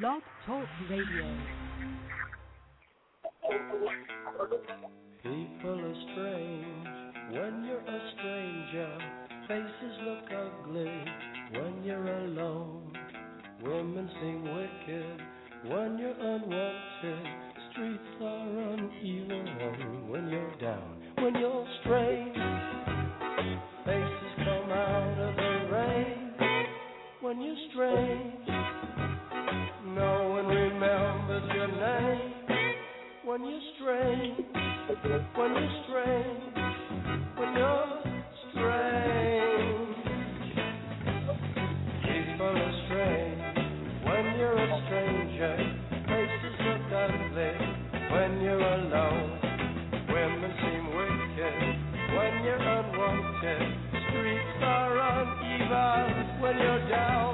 Blog Talk Radio. People are strange when you're a stranger. Faces look ugly when you're alone. Women seem wicked when you're unwanted. Streets are uneven when you're down. When you're strange, faces come out of the rain. When you're strange, remembers your name. When you're strange, when you're strange, when you're strange. People are strange when you're a stranger. Faces look ugly when you're alone. Women seem wicked when you're unwanted. Streets are uneven when you're down.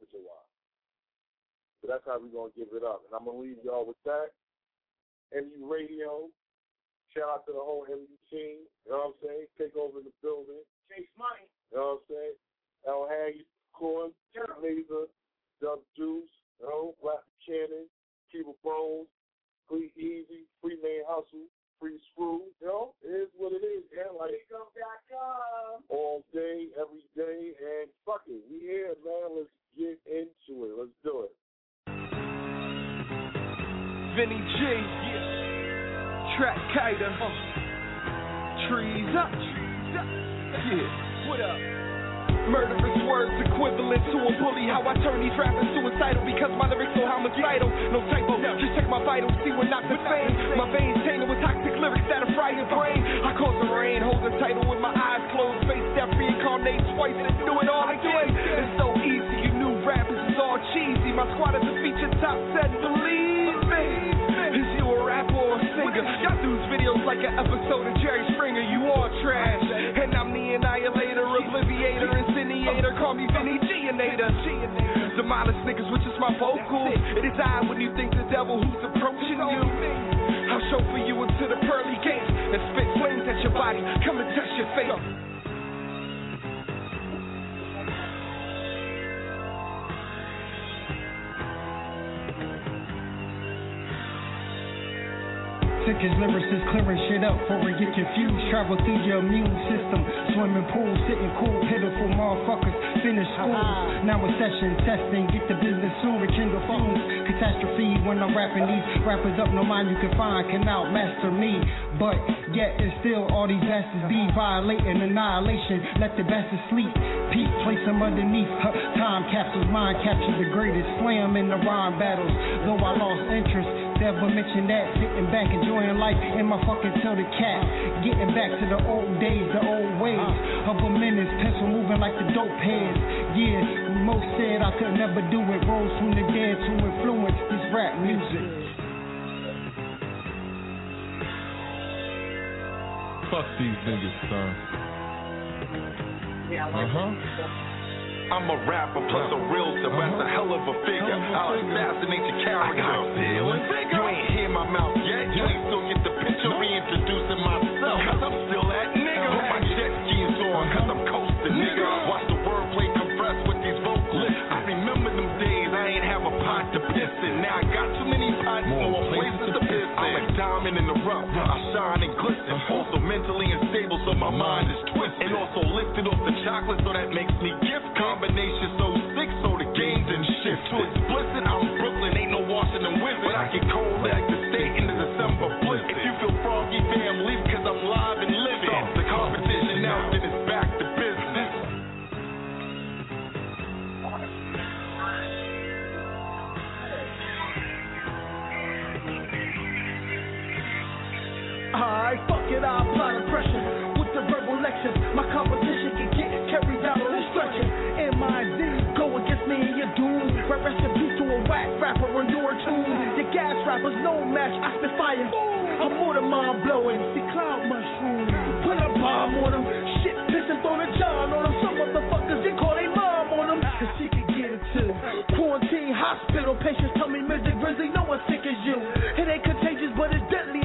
Be my fourth of July. So that's how we're gonna give it up. And I'm gonna leave y'all with that. MU Radio. Shout out to the whole MU team. You know what I'm saying? Take over the building. Chase money. You know what I'm saying? L. Haggood, Corn, Laser, Doug Juice, you know, Black Cannon, Cuba Bones, Free Easy, Free Man Hustle, Free Screw. You know, it is what it is, man. Like all day, every day, and fuck it. We here, man. Let's get into it. Let's do it. Vinny G, Track Kiter, Trees Up, yeah, what up? Murderous words equivalent to a bully. How I turn these rappers suicidal because my lyrics so homicidal. No typo, just check my vitals, see we're not the same. My veins tainted with toxic lyrics that'll fry your brain. I cause the rain, hold the title with my eyes closed, face that reincarnate twice and do it all again. It's so easy, you new rappers is all cheesy. My squad is a feature top set, believe me. Is you a rapper or a singer? Y'all dudes videos like an episode of Jerry Springer, you all trash. And I'm the annihilator, obliviator, incinerator. call me Vinny Gianator. Demolish niggas with just my vocals. It is I when you think the devil who's approaching you. I'll show for you into the pearly gates and spit flames at your body. Come and touch your face. Sick as lyricists clearing shit up before we get confused. Travel through your immune system. Swimming pool, sitting cool, pitiful motherfuckers. Finish school. Uh-huh. Now a session testing. Get the business soon. Rekindle fumes. Catastrophe when I'm rapping these rappers up. No mind you can find can outmaster me. But yet it's still all these bastards be violating annihilation. Let the bastards sleep. Peak, place them underneath. Huh, time capsules, mind capture the greatest. Slam in the rhyme battles. Though I lost interest. Never mention that. Sitting back, enjoying life in my fucking till the cat. Getting back to the old days, the old ways of a menace. Pencil moving like the dope heads. Yeah, most said I could never do it. Rose from the dead to influence this rap music. Fuck these niggas, son. Uh huh. I'm a rapper plus a real so that's a hell of a figure. I'll assassinate your character. You ain't hear my mouth yet. You ain't still get the picture. Reintroducing myself. Cause I'm still that nigga. Put my jet skis on cause I'm coasting, nigga. Watch the wordplay compress with these vocals. I remember them days I ain't have a pot to piss in. Now I got diamond in the rough. I shine and glisten. Also mentally unstable, so my mind is twisted. And also lifted off the chocolate, so that makes me gift combination so sick, so the game's didn't shift. Too explicit, I'm Brooklyn, ain't no Washington wizard. But I get cold like the state in the December Alright, fuck it, I apply the pressure with the verbal lectures. My competition can get carried out on the stretcher. M.I.D. go against me and your doom. Rap recipe to a whack rapper on your tune. Your gas rappers, no match, I spit fire. I'm more than mind blowing. See cloud mushroom. Put a bomb on them. Shit, pissing, throw the John on them. Some motherfuckers, they call their mom on them. Cause she can get it too. Quarantine, hospital, patients tell me Mr. Grizzly, no one's sick as you. It ain't contagious, but it's deadly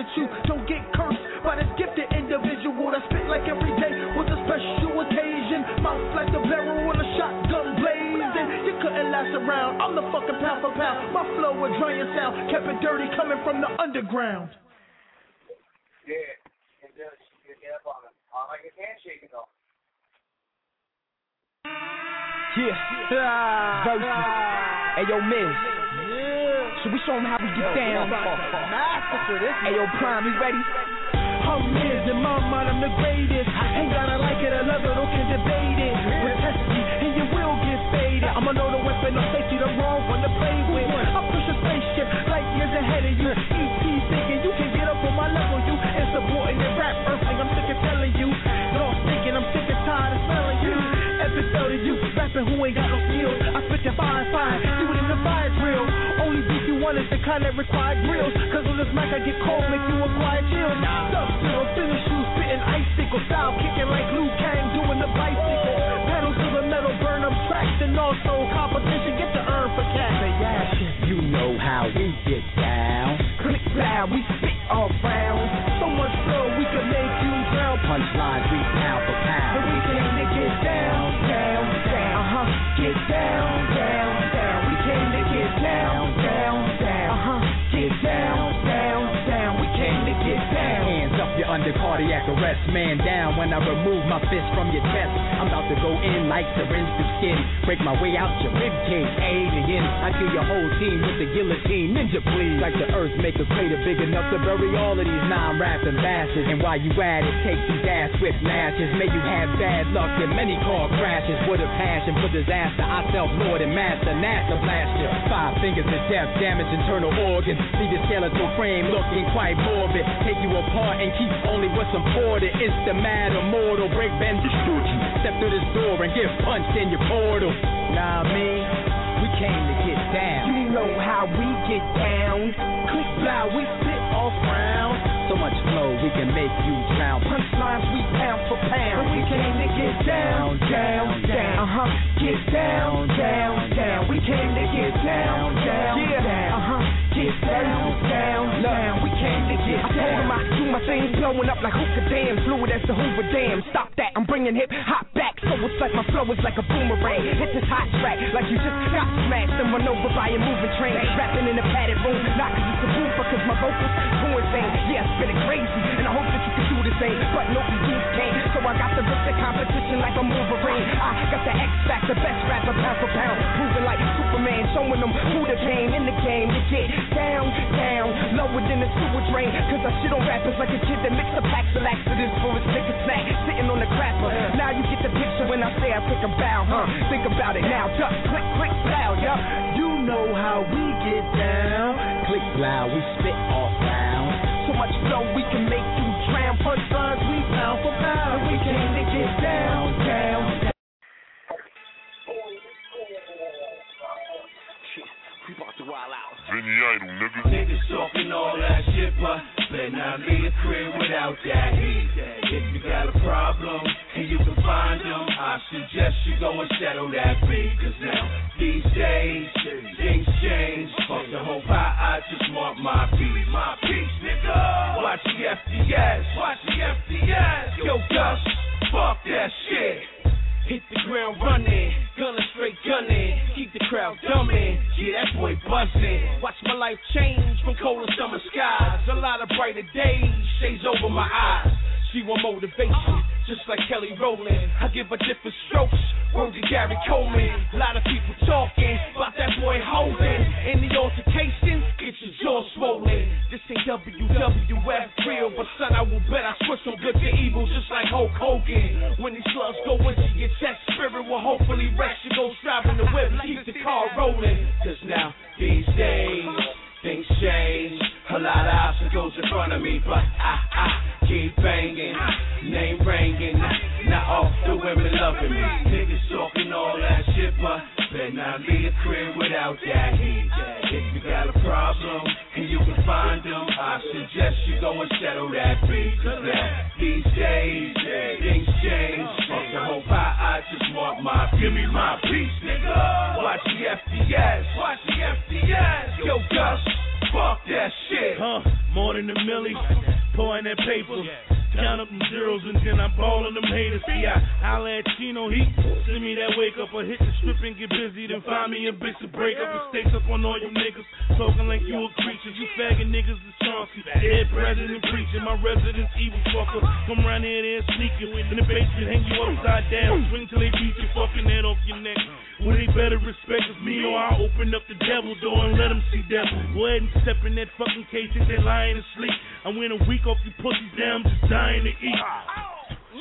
if at you. Don't get cursed by this gifted individual that spit like every day with a special occasion. Mouth like the barrel with a shotgun blazing. You couldn't last around. I'm the fucking pound for pound. My flow would dry your sound. Kept it dirty coming from the underground. Yeah. And then you get up on it. I like his handshake though. Yeah. Versus. Hey, yo, Miz. Should we show them how we get down? Hey, yo, Prime, you ready? I'm Miz, in my mind, I'm the greatest. I Ain't gotta like it or love it, or can debate it. But test me, and you will get faded. I'ma know the weapon of safety, the wrong one to play with. I push a spaceship light years ahead of you. ET thinking you can get up on my level, you. And supporting the rap earthling, I'm sick of telling you. Lost thinking, I'm sick and tired of smelling you. Episode of you, rapping who ain't got no skills. I spit your fire, fire, do it in the fire one is the kind that require grills. Cause on this mic I get cold, make you acquire chill. Stuff finish you, spitting icicle style, kicking like Liu Kang, doing the bicycle. To the metal, burn up tracks, and also competition, get the urn for cash. You know how we get down. Click loud, we spit all round. So much flow, we can make you drown. Punchlines we pound for pound. we came to get down, down, down. Uh huh. Get down, down, everybody cardiac arrest. Man down when I remove my fist from your chest. I'm about to go in like syringe to skin. Break my way out your rib cage, alien. I kill your whole team with the guillotine. Ninja, please. Like the earth, make a crater big enough to bury all of these non-rapping bastards. And while you at it, take these ass whip lashes. May you have bad luck and many car crashes. With a passion for disaster, I self-lord and master. NASA blast you. Five fingers to death, damage internal organs. See the skeletal frame looking quite morbid. Take you apart and keep only what's important. It's the mad immortal. Break, bend, you. Step through this door and get punched in your portal. Nah, me, we came to get down. You know how we get down. Click loud, we spit off round. So much flow, we can make you drown. Punchlines we pound for pound. And we came to get down, down, down. Uh huh. get down, down, down. We came to get down, down, yeah. down. Uh huh. Get down, down, down. We came to get I do my thing, blowing up like hookah dam, fluid as the Hoover Dam. Stop that, I'm bringing hip hop back. So it's like my flow is like a boomerang. Hit this hot track like you just got smashed and run over by a moving train. Rapping in a padded room, not cause it's a boofer, cause my vocals doing things. Yeah, I spit it crazy, and I hope that you can do the same. But no beats came, so I got to rip the competition like a Wolverine. I got the X Factor, best rapper pound for pound, proving like Superman, showing them who the came in the game to get down, down, lower than the sewer drain. Cause I shit on rappers like a kid that mix the packs of laxatives for his liquor snack, sitting on the crapper. Now you get the picture when I say I take a bow, huh? Think about it now, just click, click, loud, yeah. You know how we get down. Click loud, we spit off loud. So much flow we can make Vinny Idol, nigga. Niggas talking all that shit, but better not leave the crib without that heat. If you got a problem and you can find them, I suggest you go and settle that beat. Cause now, these days, things change. Fuck the whole pie, I just want my piece. My piece, nigga. Watch the FDS. Watch the FDS. Yo, Gus, fuck that shit. Hit the ground running, straight gunning, keep the crowd dumbing. Yeah, that boy buzzing. Watch my life change from cold summer skies. A lot of brighter days, shades over my eyes. She want motivation, just like Kelly Rowland. I give her different strokes, word to Gary Coleman. A lot of people talking about that boy. In the altercation, get your jaw swollen. This ain't WWF real, but son, I will bet I switch from good to evil, just like Hulk Hogan. When these slugs go into your chest, spirit will hopefully rest. You go driving the whip, keep the car rolling. Cause now, these days, things change. A lot of obstacles in front of me, but I, I keep banging. Name ringing, not all the women loving me. Niggas talking all that shit, but better not leave the crib without that heat. If you got a problem and you can find them, I suggest you go and settle that beat. Cause now, these days, things change. Fuck the whole pie, I just want my, give me my peace, nigga. Watch the FDS, watch the FDS. Yo, Gus. Fuck that shit. Huh, more than a milli. Pouring that paper. Count up them zeros and then I'm balling them haters. See, I holla at Chino, he send me that wake up. I hit the strip and get busy, then find me a bitch to break up and stakes up on all you niggas. Talking like you a creature. You faggot niggas is Chauncey. Dead president preaching. My residence evil fucker. Come round here and sneaking. In the basement, hang you upside down. Swing till they beat your fucking head off your neck. Well, they better respect us, me or I'll open up the devil door and let them see devil. Go ahead and step in that fucking cage if they lying asleep. I went a week off you pussies down, just dying to eat.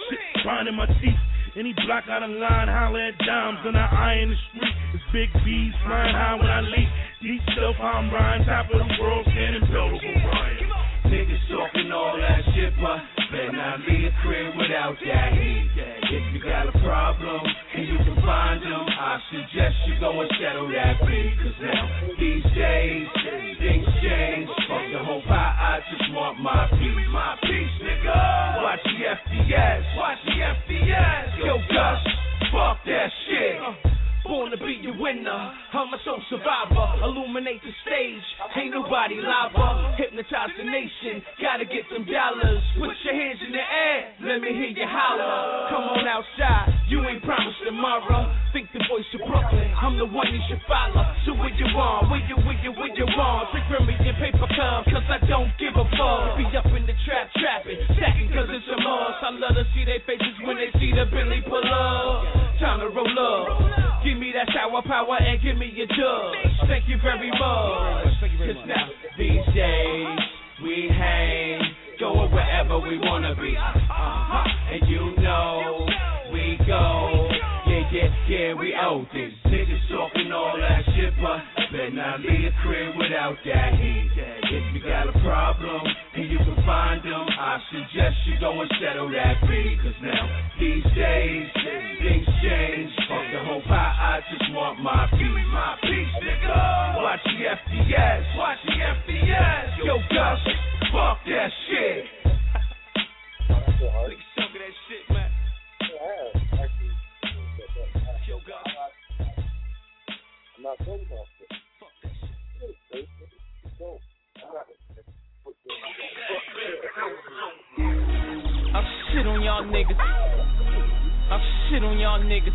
Shit, grinding my teeth. Any block out of line, holler at dimes, and I in the street. It's big bees flying high when I leap. Deep stuff, I'm riding, top of the world, standing over Ryan. Niggas talking all that shit, but better not leave the crib without that heat. If you got a problem and you can find them, I suggest you go and settle that beat. Cause now, these days, things change. Fuck the whole pie, I just want my piece. My piece, nigga. Watch the FDS. Watch the FDS. Yo, Gus, fuck that shit. Born to be your winner, I'm a soul survivor. Illuminate the stage, ain't nobody lava. Hypnotize the nation, gotta get them dollars. Put your hands in the air, let me hear you holler. Come on outside, you ain't promised tomorrow. Think the voice of Brooklyn, I'm the one you should follow. So where you on, where you, where you, where you on? Drink Remy and paper cup, cause I don't give a fuck. Be up in the trap, trapping, stacking cause it's a must. I love to see their faces when they see the Billy pull up. Time to roll up. Give me that shower power and give me your judge. Thank you very much. Cause now, these days, we hang, going wherever we wanna be. Uh-huh. And you know, we go. Yeah, yeah, yeah, we owe this. Niggas talking all that shit, but better not leave the crib without that heat. If you got a problem and you can find them, I suggest you go and settle that beat. Cause now, these days, things change. Fuck the whole pie, I just want my peace. My piece, nigga. Watch the FDS. Watch the FDS. Yo, Gus, fuck that shit. been I'm shit on y'all niggas. I'm shit on y'all niggas.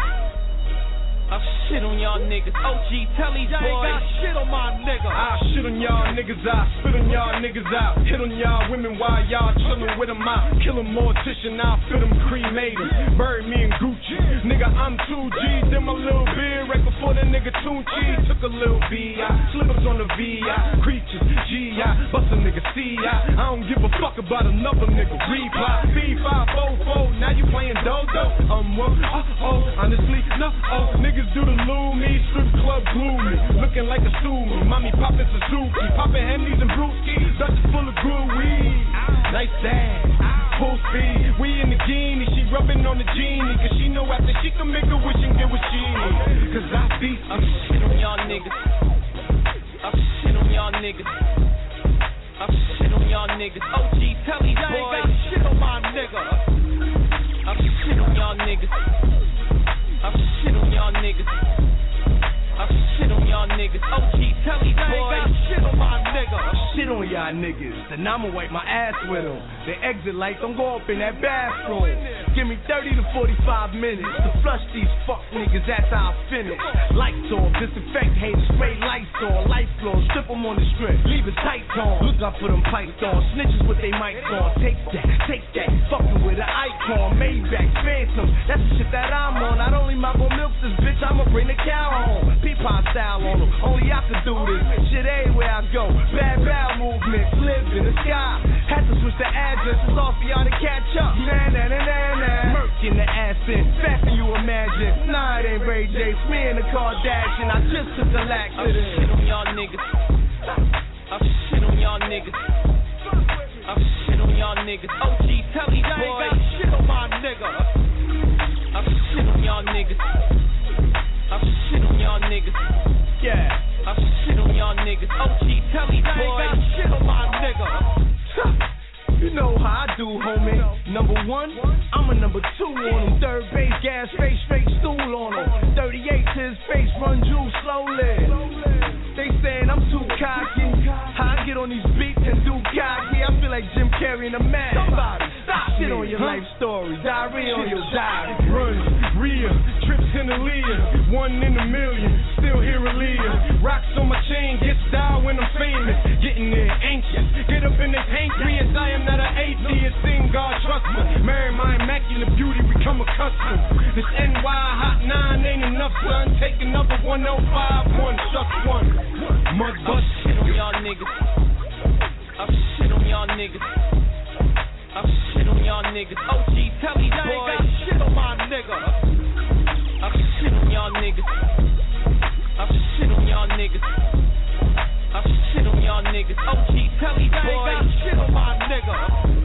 I'm shit on y'all niggas. OG, tell these boys. got shit on my nigga. I shit on y'all niggas. I spit on y'all niggas out. Hit on y'all women while y'all chillin' with them out. Mortician. I fit them cremated. Bury me in Gucci. Nigga, I'm 2G. Then my little beard right before the nigga Tunchi. Took a little B.I. Slippers on the V.I. Creatures, G.I. Bust a nigga C.I. I don't give a fuck about another nigga. Reply. B544. Now you playing dodo. Um, well, uh oh. Honestly, no. Oh, niggas do the loo me, strip club gloomy. Looking like a me. Mommy poppin' Suzuki, poppin' Henleys and brewskis. Dutch full of weed. Nice dad, full speed. We in the genie, she rubbing on the genie. Cause she know after she can make a wish and get what she need. Cause I be, I'm shit on y'all niggas. I'm shit on y'all niggas. I'm shit on y'all niggas. OG, tell boys. I ain't got shit on my nigga. I'm shit on y'all niggas. I'm shit on y'all niggas. I'm shit on y'all niggas. OG, tell these boys. shit on my nigga. Shit on y'all niggas. Then I'ma wipe my ass with them. The exit lights don't go up in that bathroom. Give me 30 to 45 minutes to flush these fuck niggas after I finish. Lights off, disinfect haters, spray lights on, light floor, strip them on the strip. Leave it tight on. Look out for them pipes on. Snitches with they mics on. Take that, take that. Fucking with an icon. Maybach, Phantom. That's the shit that I'm on. Not only my go milk this bitch, I'ma bring the cow home. Peapod style on them. Only I can do this. Shit everywhere I go. Bad, bad movement. Live in the sky. Had to switch the ass address is off for y'all to catch up. Nah, nah, nah, nah, nah. Merc in the ass in, faster you imagine. Nah, it ain't Ray J, it's me and the Kardashian. I just took a lax to this. shit on y'all niggas. I'm shit on y'all niggas. I'm shit on y'all niggas. OG, tell these. I ain't got shit on my nigga. I'm shit on y'all niggas. I'm shit on y'all niggas. Yeah. I shit on y'all niggas. OG, tell me, boys. I ain't got shit on my nigga. You know how I do, homie. Number one, I'm a number two on him. Third base, gas face, straight stool on him. 38 to his face, run juice slowly. They saying I'm too cocky. How I get on these beats and do. I feel like Jim Carrey in a mask. Somebody stop Shit on your life story. Diarrhea on your diary. Run, Rhea, trips in the Leah. One in a million, still here a Leah. Rocks on my chain, gets down when I'm famous. Getting there anxious. Get up in the pancreas, I am not an atheist, sing God trust me. Marry my immaculate beauty, become accustomed. This NY hot nine ain't enough, son. Take another 105 one, just one. Mud bust. shit on y'all niggas. I shit on y'all niggas. I'm shit on y'all niggas. OG, tell boys. I ain't got shit on my nigga. I'm shit on y'all niggas. I'm shit on y'all niggas. I'm shit on y'all niggas. OG, tell boys. I ain't got shit on my nigga.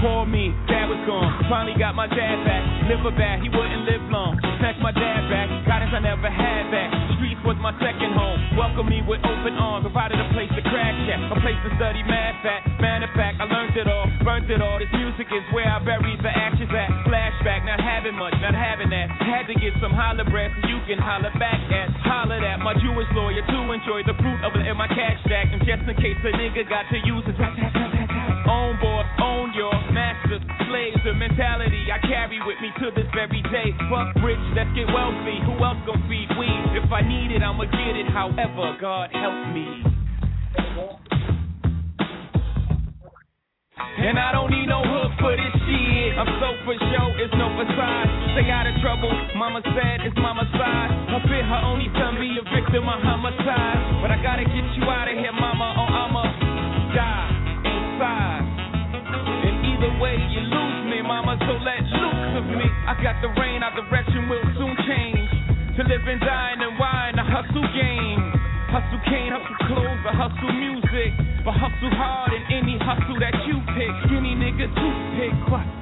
Poor me, dad was gone. Finally got my dad back. Liver bad, he wouldn't live long. Snatched my dad back. Guidance I never had back. Streets was my second home. Welcomed me with open arms. Provided a place to crack check. A place to study math at. Matter of fact, I learned it all. Burnt it all. This music is where I buried the ashes at. Flashback, not having much, not having that. Had to get some holler breath you can holler back at. Holler at my Jewish lawyer to enjoy the fruit of it in my cash stack. And just in case a nigga got to use it. Own boy, own your masters, slaves, the mentality I carry with me to this very day. Fuck rich, let's get wealthy. Who else gon' feed weed? If I need it, I'ma get it. However, God help me. And I don't need no hook for this shit. I'm so for show, it's no facade. Stay out of trouble, mama said it's mama's side. I fear her only son be a victim of homicide. But I gotta get you out of here, mama, or I'ma die And either way, you lose me, mama, so let loose of me. I got the rain, our direction will soon change. To live and die and wine, a hustle game. Hustle cane, hustle clothes, a hustle music. But hustle hard in any hustle that you pick. Skinny nigga toothpick,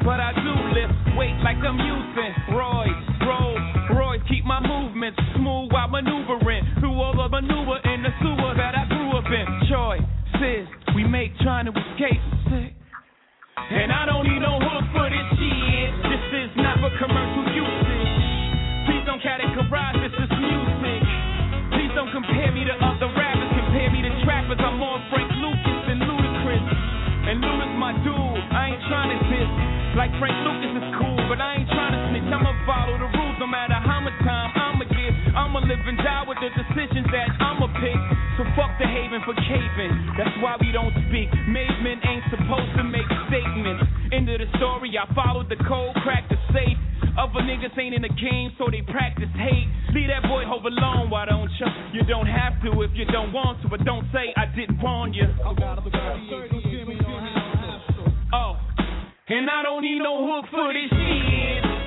but I do lift weight like I'm using. Roy, roll, Roy, keep my movements smooth while maneuvering through all the maneuver in the sewer that I grew up in. Choices make trying to escape sick. And I don't need no hook for this shit. This is not for commercial usage. Please don't categorize this as music. Please don't compare me to other rappers. Compare me to trappers. I'm more Frank Lucas than Ludacris. And Luda's my dude. I ain't trying to diss. Like Frank Lucas is cool, but I ain't trying to snitch. I'ma follow the rules no matter how much time I'ma get. I'ma live and die with the decisions that I'ma pick. The haven for caving. That's why we don't speak. Made men ain't supposed to make statements. End of the story, I followed the code, cracked the safe. Other niggas ain't in the game, so they practice hate. Leave that boy home alone, why don't you? You don't have to if you don't want to, but don't say I didn't warn you. Oh, and I don't need no hook for this shit.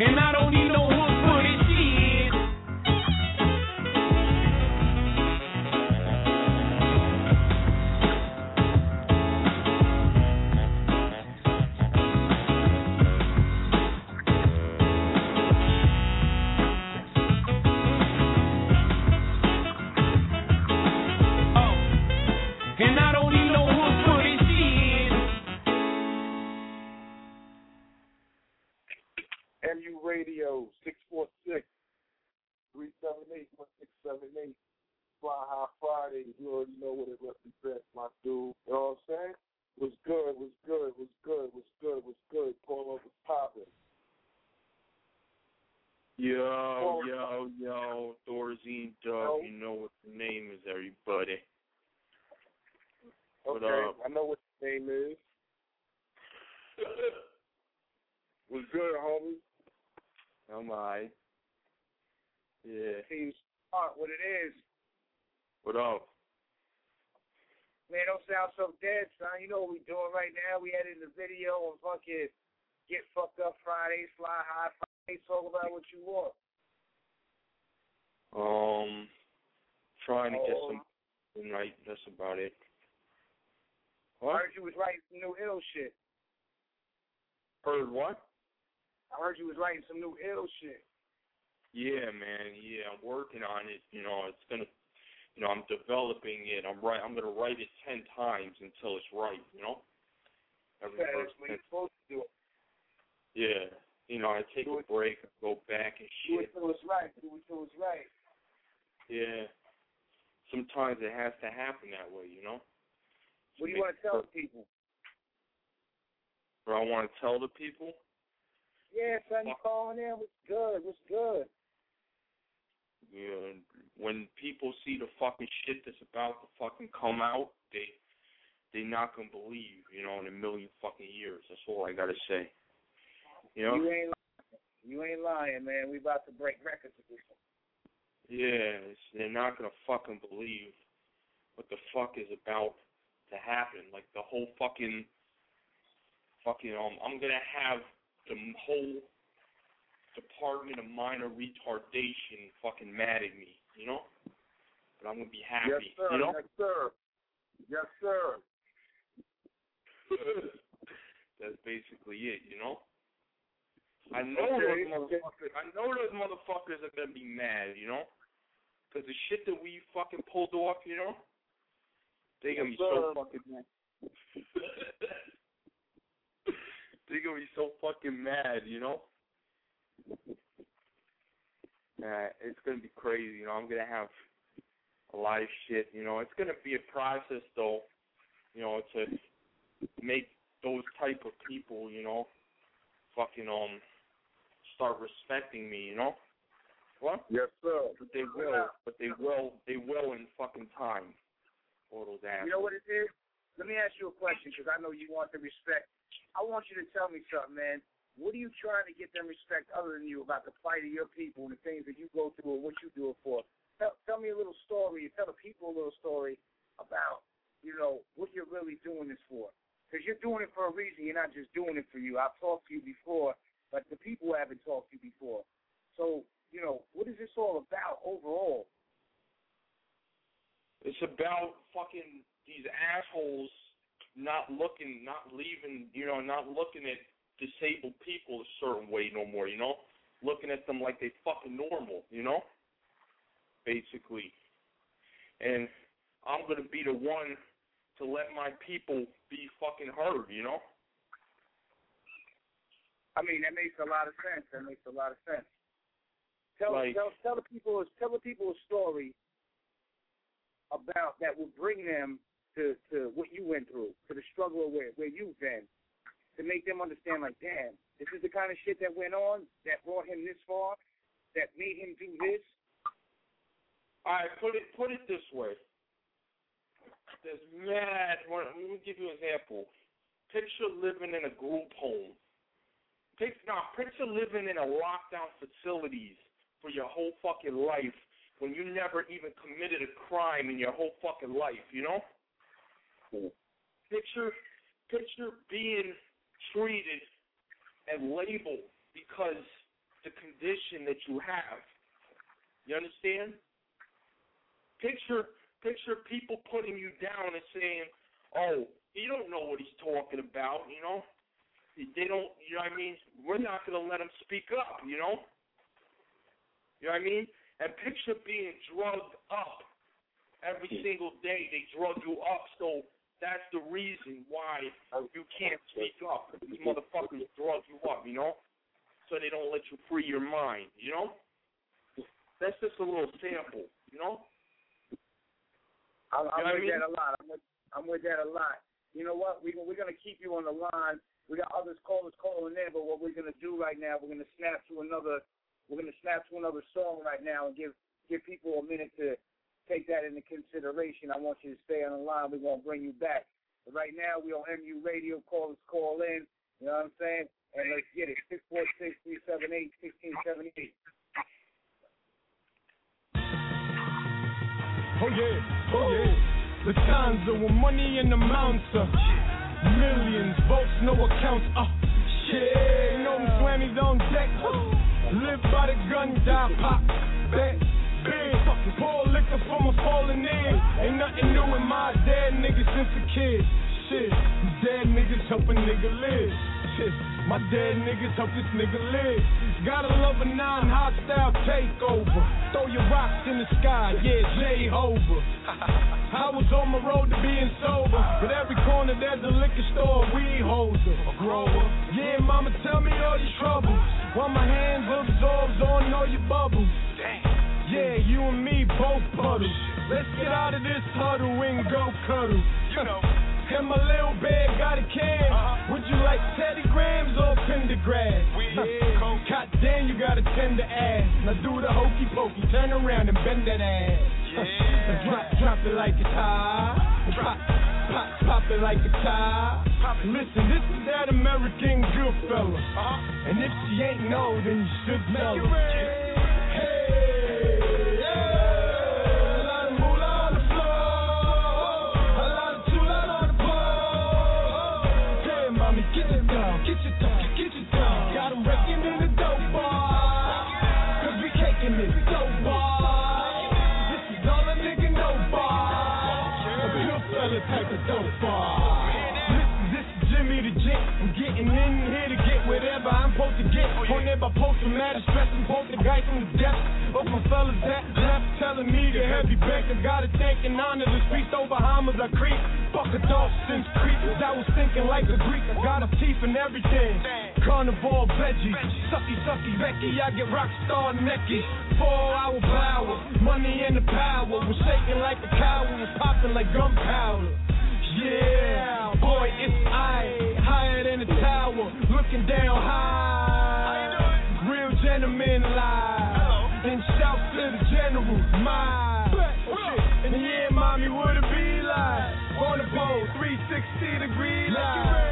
And I don't Friday. You already know what it represents, my dude. You know what I'm saying? Was good, was good, was good, was good, was good. Polo was popping. Yo, yo, yo, Thorazine Dub, oh. you know what the name is, everybody. What Okay, up? I know what the name is. was good, homie. Oh my. Yeah. He's Smart, what it is. What up? Man, don't sound so dead, son. You know what we're doing right now? We editing the video on fucking Get Fucked Up Friday, Fly High Friday. Talk about what you want. Um, trying to get Oh. some right. That's about it. What? I heard you was writing some new ill shit. Heard what? I heard you was writing some new ill shit. Yeah, man. Yeah, I'm working on it. You know, it's gonna. You know, I'm developing it. I'm right. I'm gonna write it ten times until it's right. You know. Every Okay, first that's what you're supposed to do. Yeah. You know, I take a break, I go back and Do shit. it till it's right. Do it till it's right. Yeah. Sometimes it has to happen that way, you know? What do you want to tell the people? Or I want to tell the people. Yeah, son, you calling in? What's good? What's good? Yeah, when people see the fucking shit that's about to fucking come out, they they not gonna believe, you know, in a million fucking years. That's all I gotta say. You know? You ain't lying. You ain't lying, man. We about to break records with this one. Yeah, they're not gonna fucking believe what the fuck is about to happen. Like the whole fucking, fucking um, I'm gonna have the whole Department of Minor Retardation fucking mad at me, you know? But I'm gonna be happy, yes, sir. you know? Yes, sir. Yes, sir. That's basically it, you know? I know Okay, those motherfuckers. I know those motherfuckers are gonna be mad, you know, because the shit that we fucking pulled off, you know, they gonna be Yes, so fucking mad. they gonna be so fucking mad, you know. Uh, it's gonna be crazy, you know. I'm gonna have a lot of shit, you know. It's gonna be a process, though, you know, to make those type of people, you know, fucking um start respecting me, you know? What? Yes, sir. But they will. But they will. They will in fucking time. All those assholes. You know what it is? Let me ask you a question because I know you want the respect. I want you to tell me something, man. What are you trying to get them respect other than you about the plight of your people and the things that you go through and what you do it for? Tell, tell me a little story. Tell the people a little story about, you know, what you're really doing this for. Because you're doing it for a reason. You're not just doing it for you. I've talked to you before, but the people haven't talked to you before. So, you know, what is this all about overall? It's about fucking these assholes not looking, not leaving, you know, not looking at disabled people a certain way no more, you know? Looking at them like they fucking normal, you know? Basically. And I'm gonna be the one to let my people be fucking heard, you know? I mean, that makes a lot of sense. That makes a lot of sense. Tell Like- tell tell the people tell the people a story about that will bring them to to what you went through, to the struggle where where you've been, to make them understand like, damn, this is the kind of shit that went on that brought him this far, that made him do this. All right, put it put it this way. There's mad. Let me give you an example. Picture living in a group home. Picture, no, picture living in a lockdown facilities for your whole fucking life when you never even committed a crime in your whole fucking life. You know. Hmm. Picture, picture being treated and labeled because the condition that you have. You understand? Picture picture people putting you down and saying, "Oh, you don't know what he's talking about," you know? They don't, you know what I mean? We're not going to let him speak up, you know? You know what I mean? And picture being drugged up every hmm. single day. They drug you up, so that's the reason why you can't speak up. These motherfuckers drug you up, you know? So they don't let you free your mind, you know? That's just a little sample, you know? I'm, I'm You know what I with mean? that a lot. I'm with, I'm with that a lot. You know what? We, we're going to keep you on the line. We got others callers calling in, but what we're going to do right now, we're going to snap to another. We're going to snap to another song right now and give give people a minute to take that into consideration. I want you to stay on the line. We're going to bring you back. But right now, we on MU Radio. Callers call in. You know what I'm saying? And let's get it. Six four six three seven eight sixteen seventy eight. Oh yeah, oh yeah. The times are with money and amounts of millions, votes, no accounts. Uh, shit, no slammies on deck. Live by the gun, die pop. Bet, big, pour liquor from a falling in. Ain't nothing new in my dead niggas since a kid. Shit, dead niggas help a nigga live. Shit, my dead niggas help this nigga live. Gotta love a non-hostile takeover. Throw your rocks in the sky, yeah, Jay Jehovah. I was on my road to being sober, but every corner there's a liquor store, weed holder, a grower. Yeah, mama, tell me all your troubles, while my hands absorbs on all your bubbles. Yeah, you and me both puddles. Let's get out of this huddle and go cuddle. You know. And my little bag got a can. Uh-huh. Would you like Teddy Grams or Pendergrass? We yeah. God damn, you got a tender ass. Now do the hokey pokey, turn around and bend that ass. Yeah. drop, drop it like it's hot. Pop, pop, pop it like it's hot. Listen, this is that American good fella. Uh-huh. And if she ain't know, then you should know. Hey, On there by post-traumatic stress and both the guys from the depths of my fellas that left telling me the heavy bank. I gotta thank and honor the streets over Bahamas I creep. Fuck a dog since creep. I was thinking like a Greek. I got a teeth and everything. Carnivore veggies. Sucky, sucky, Becky. I get rock star necky. Four hour power. Money and the power. Was shaking like a cow. Was popping like gunpowder. Yeah, boy, it's I. Higher than a tower. Looking down high. Real gentleman live. Then shout to the general. My. And yeah, mommy, what it be like? On the pole, 360 degree light.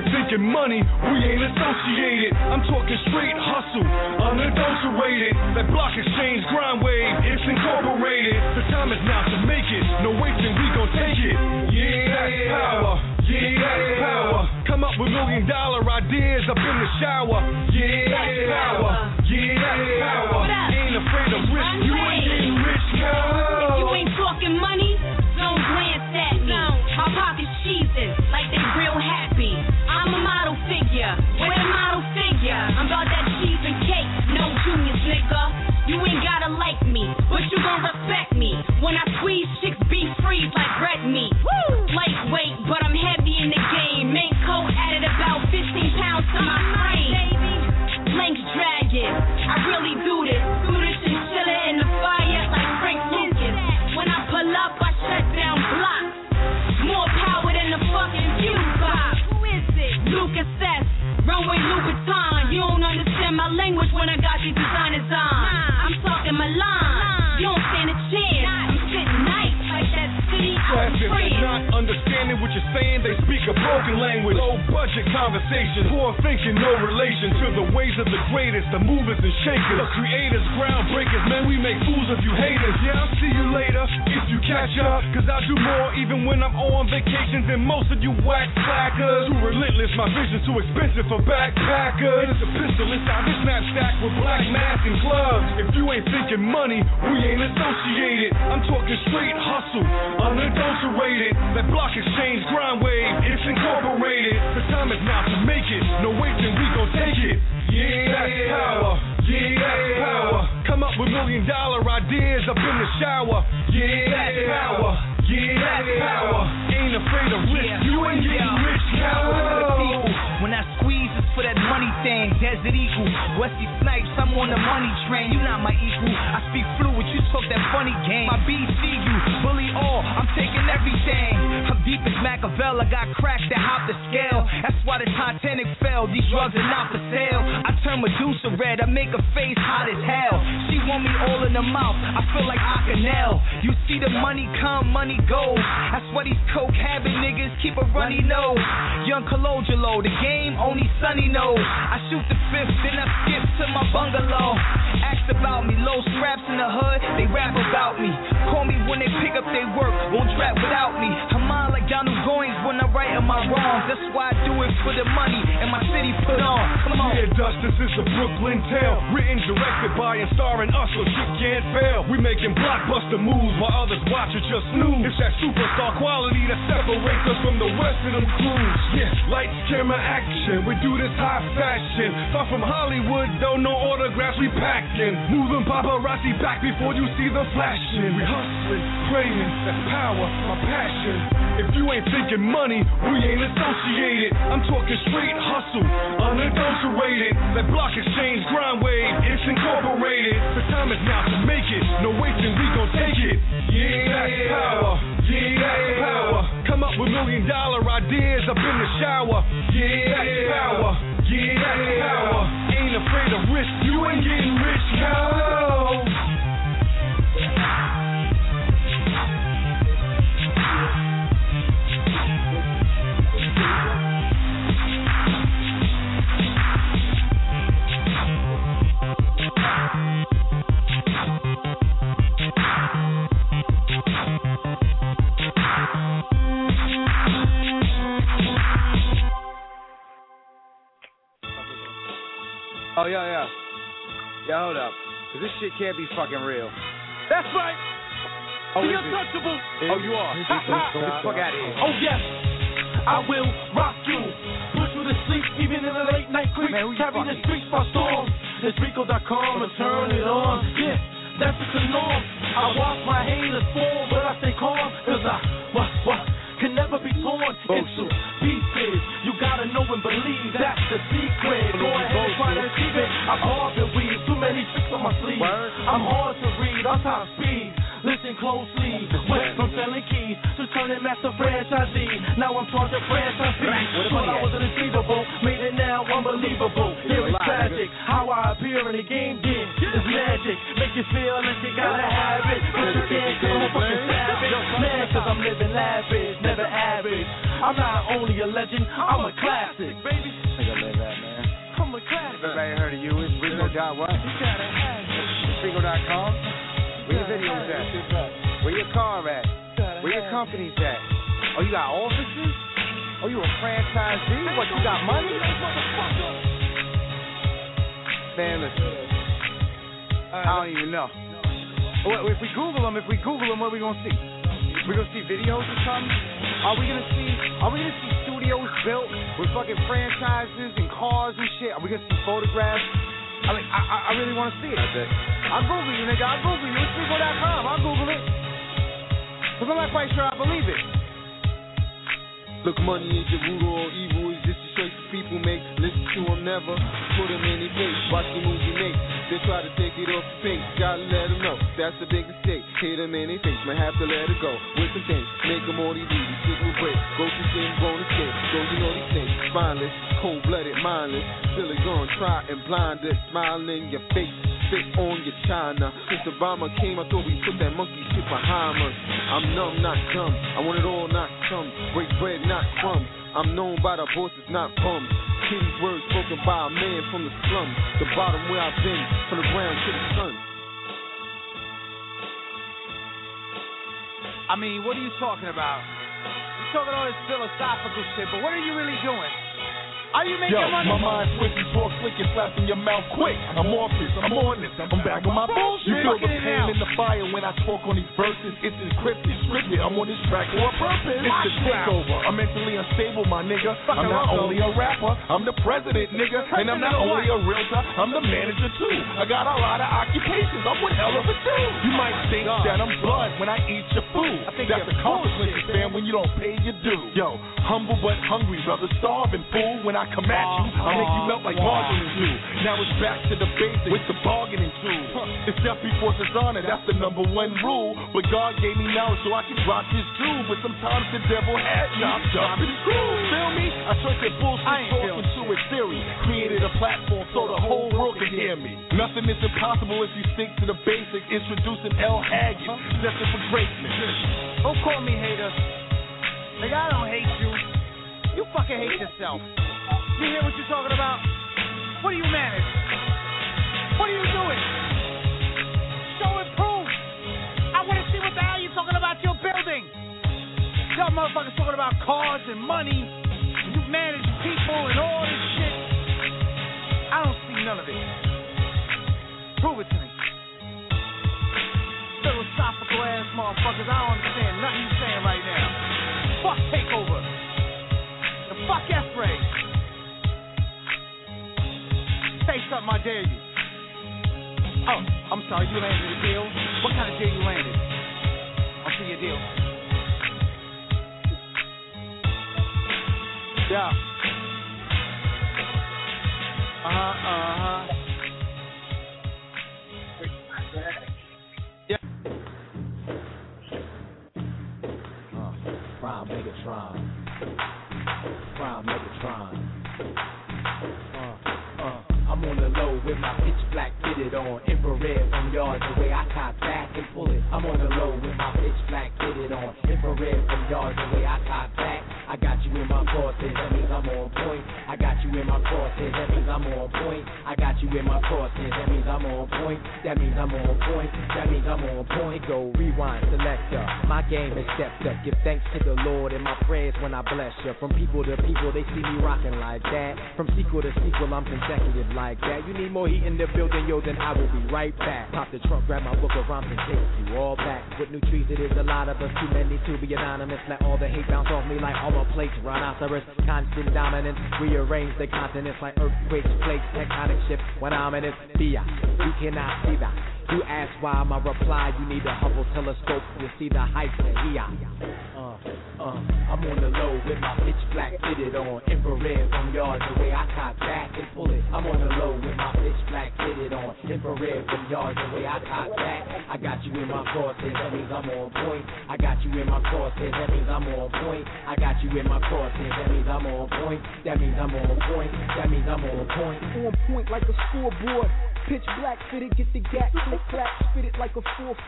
Ain't thinking money, we ain't associated. I'm talking straight hustle, unadulterated. That block exchange grind wave, it's incorporated. The time is now to make it. No waiting, we gon' take it. Yeah, that's power. Yeah, that's power. Come up with million dollar ideas up in the shower. Yeah, that's power. Yeah, that's power. Ain't afraid of risk. You ain't getting rich, girl. Saying, they speak a broken language. Low budget conversation, poor thinking, no relation to the ways of the greatest, the movers and shakers, the creators, groundbreakers. Man, we make fools of you haters. Yeah, I'll see you later if you catch up. Cause I do more even when I'm on vacation than most of you whack slackers. Too relentless, my vision's too expensive for backpackers. It's a pistol inside this knapsack with black mask and gloves. If you ain't thinking money, we ain't associated. I'm talking straight hustle, unadulterated. That block exchange grind wave, it's incorporated. The time is now to make it. No waiting, we gon' take it. Yeah, that's power. Yeah, that's power. Come up with million dollar ideas up in the shower. Yeah, that's power. Yeah, that's power. Ain't afraid of risk. You ain't getting rich, coward. When I it's for that money thing. Desert Eagle, Wesley Snipes, I'm on the money train. You not my equal. I speak fluid, you talk that funny game. My BC, you bully all. I'm taking everything. I'm deep as Machiavelli. I got cracks that hop the scale. That's why the Titanic fell. These drugs are not for sale. I turn Medusa red. I make her face hot as hell. She want me all in the mouth. I feel like Akanel. You see the money come, money goes. That's why these coke habit niggas keep a runny nose. Young Colangelo, the game only Sunny knows. I shoot the fifth, then I skip to my bungalow. Ask about me, low scraps in the hood, they rap about me. Call me when they pick up their work, won't trap without me. I'm on like Donald Goines when I right on my wrongs. That's why I do it for the money and my city put on. Come on. Yeah, Dust, this is a Brooklyn tale. Written, directed by and starring us, so shit can't fail. We making blockbuster moves while others watch it just snooze. It's that superstar quality that separates us from the rest of them crews. Yeah, lights, camera, action. We do this high fashion. Far from Hollywood, though, no autographs we packing. Moving paparazzi back before you see the flashing. We hustling, praying, that's power, my passion. If you ain't thinking money, we ain't associated. I'm talking straight hustle, unadulterated. That block exchange grind wave, it's incorporated. The time is now to make it. No waiting, we gon' take it. Yeah, that's power. Yeah, that's power. Come up with million dollar ideas up in the shower. Yeah, that's Oh, yeah, yeah. Yeah, hold up. Cause this shit can't be fucking real. That's right. Oh, the is it? untouchable. Oh, you are? Get the fuck out of here. Oh yes, I will rock you. Put you to sleep even in the late night creep. Man, Carry the streets by storm. It's Rico.com and turn it on. Yeah, that's just the norm. I watch my haters fall, but I stay calm, cause I, what, what, can never be torn into pieces. You gotta know and believe that's the secret. Go ahead and try to achieve it. I carve and weave, too many tricks on my sleeve. I'm hard to read, on top speed. Listen closely. Went from selling keys to turning master franchisee. Now I'm charging franchise fees. Thought I was unachievable, made it now unbelievable. Here it's tragic. How I appear in the game, yeah, it's magic. Make you feel like you gotta have it, but you can't go fucking savage. Man, cause I'm living lavish, never average. I'm not only a legend, I'm a classic, baby. Nigga, live that, man. I'm a classic. Everybody heard of you. It's Rico. Dot what? You gotta have it. It's Where your videos at? Where your car at? Where your company's at? Oh, you got offices? Oh, you a franchisee? What, you got money? Man, listen. I don't even know. If we Google them, if we Google them, what are we gonna see? We gonna see videos or something? Are we gonna see? Are we gonna see studios built with fucking franchises and cars and shit? Are we gonna see photographs? I mean, I, I, I really want to see it. I'll Google you, nigga. I'll Google you. It's Rico.com. I'll Google it. Because I'm not quite sure I believe it. Look, money ain't the root of all evil. It's just a that people make. Listen to them never. Put them in their face. Watch the they make. They try to take it off the face. Gotta let them know. That's the big mistake. Hit them in their face. Might have to let it go. With some things. Make them all these easy. Shit will break. Go to sin, bone escape. So you know these things. Spineless. Cold blooded, mindless. Still it gonna try and blind us. Smiling in your face. Spit on your china. Since Obama came, I thought we put that monkey shit behind us. I'm numb, not dumb. I want it all, not some. Break bread, not crumbs. I'm known by the voices, not bums. Kitty's words spoken by a man from the slums. The bottom where I've been, from the ground to the sun. I mean, what are you talking about? You're talking all this philosophical shit, but what are you really doing? Are you making Yo, money? my mind switching, talk slick and slap in your mouth quick. I'm off this, I'm on this, I'm back on my bullshit. You feel the pain in the fire when I talk on these verses. It's encrypted, scripted. I'm on this track for a purpose. It's the takeover. I'm mentally unstable, my nigga. I'm not only a rapper, I'm the president, nigga. And I'm not only a realtor, I'm the manager too. I got a lot of occupations. I'm one hell of a dude. You might think that I'm blood when I eat your food. That's a consequence, fam, when you don't pay your due. Yo, humble but hungry, brother, starving fool. When I come at you, uh-huh. I make you melt like margarine uh-huh. do. Now it's back to the basics with the bargaining tool. It's death before dishonor, that's the number one rule. But God gave me knowledge so I can rock this jewel. But sometimes the devil chopped up and screwed. Feel me? I turned that bullshit talk into a theory. Created a platform so the whole world can hear me. Nothing is impossible if you stick to the basics. Introducing L. Haggood, destined for greatness. Don't call me hater. Nigga, I don't hate you. You fucking hate yourself. You hear what you're talking about? What do you manage? What are you doing? Show and prove. I want to see what the hell you're talking about your building. Y'all motherfuckers talking about cars and money. You manage people and all this shit. I don't see none of it. Prove it to me. Philosophical ass motherfuckers. I don't understand nothing you're saying right now. Fuck takeover. The fuck S-Ray. Say something, I dare you. Oh, I'm sorry, you landed a deal? What kind of deal you landed? I'll see your deal. Yeah. Uh-huh, uh-huh. Megatron. Prime Megatron. I'm on the low with my pitch black fitted on. Infrared from yards away, I cock back and pull it. I'm on the low with my pitch black fitted on. Infrared from yards away, I cock back. I got you in my crosshairs, that means I'm on point. I got you in my crosshairs, that means I'm on point. I got you in my crosshairs, that means I'm on point. That means I'm on point. That means I'm on point. Go rewind, selector. My game is stepped up. Give thanks to the Lord and my prayers when I bless you. From people to people, they see me rocking like that. From sequel to sequel, I'm consecutive like that. You need more heat in the building, yo, then I will be right back. Pop the trunk, grab my book of rhymes and take you all back. With new trees, it is a lot of us, too many to be anonymous. Let all the hate bounce off me like all more plates, rhinoceros, constant dominance. Rearrange the continents like earthquakes, plates, tectonic shift. When I'm in it, be You cannot see that. You ask why my reply, you need a Hubble telescope to see the heights that here. Uh, uh, I'm on the low with my pitch black fitted on infrared from yards away. I cock back and pull it. I'm on the low with my pitch black fitted on infrared from yards away. I cock back. I got you in my crosshairs, that means I'm on point. I got you in my crosshairs, that means I'm on point. I got you in my crosshairs, that means I'm on point. That means I'm on point. That means I'm on point. On point like a scoreboard. Pitch black fitted, get the gat, click clack, spit it like a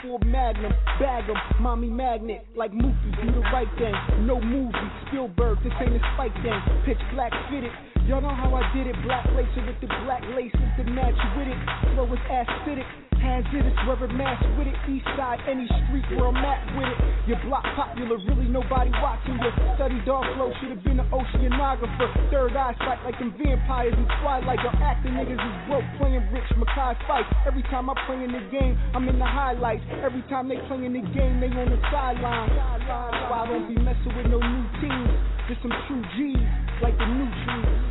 4-4 magnum. Bag Bag 'em, mommy magnet, like Mookie, do the right thing. No movie, Spielberg, this ain't a spike thing. Pitch black fitted, y'all know how I did it. Black lacer with the black laces to match with it. Flow is acidic, it, it's rubber mask with it. East side, any street where I'm at with it. Your block popular, really nobody watching you. Study dog flow, should have been an oceanographer. Third eye sight like them vampires in Twilight. Y'all acting niggas is broke, playing rich, Makai fight. Every time I play in the game, I'm in the highlights. Every time they play in the game, they on the sideline. So I don't be messing with no new teams. Just some true G's, like the new trees.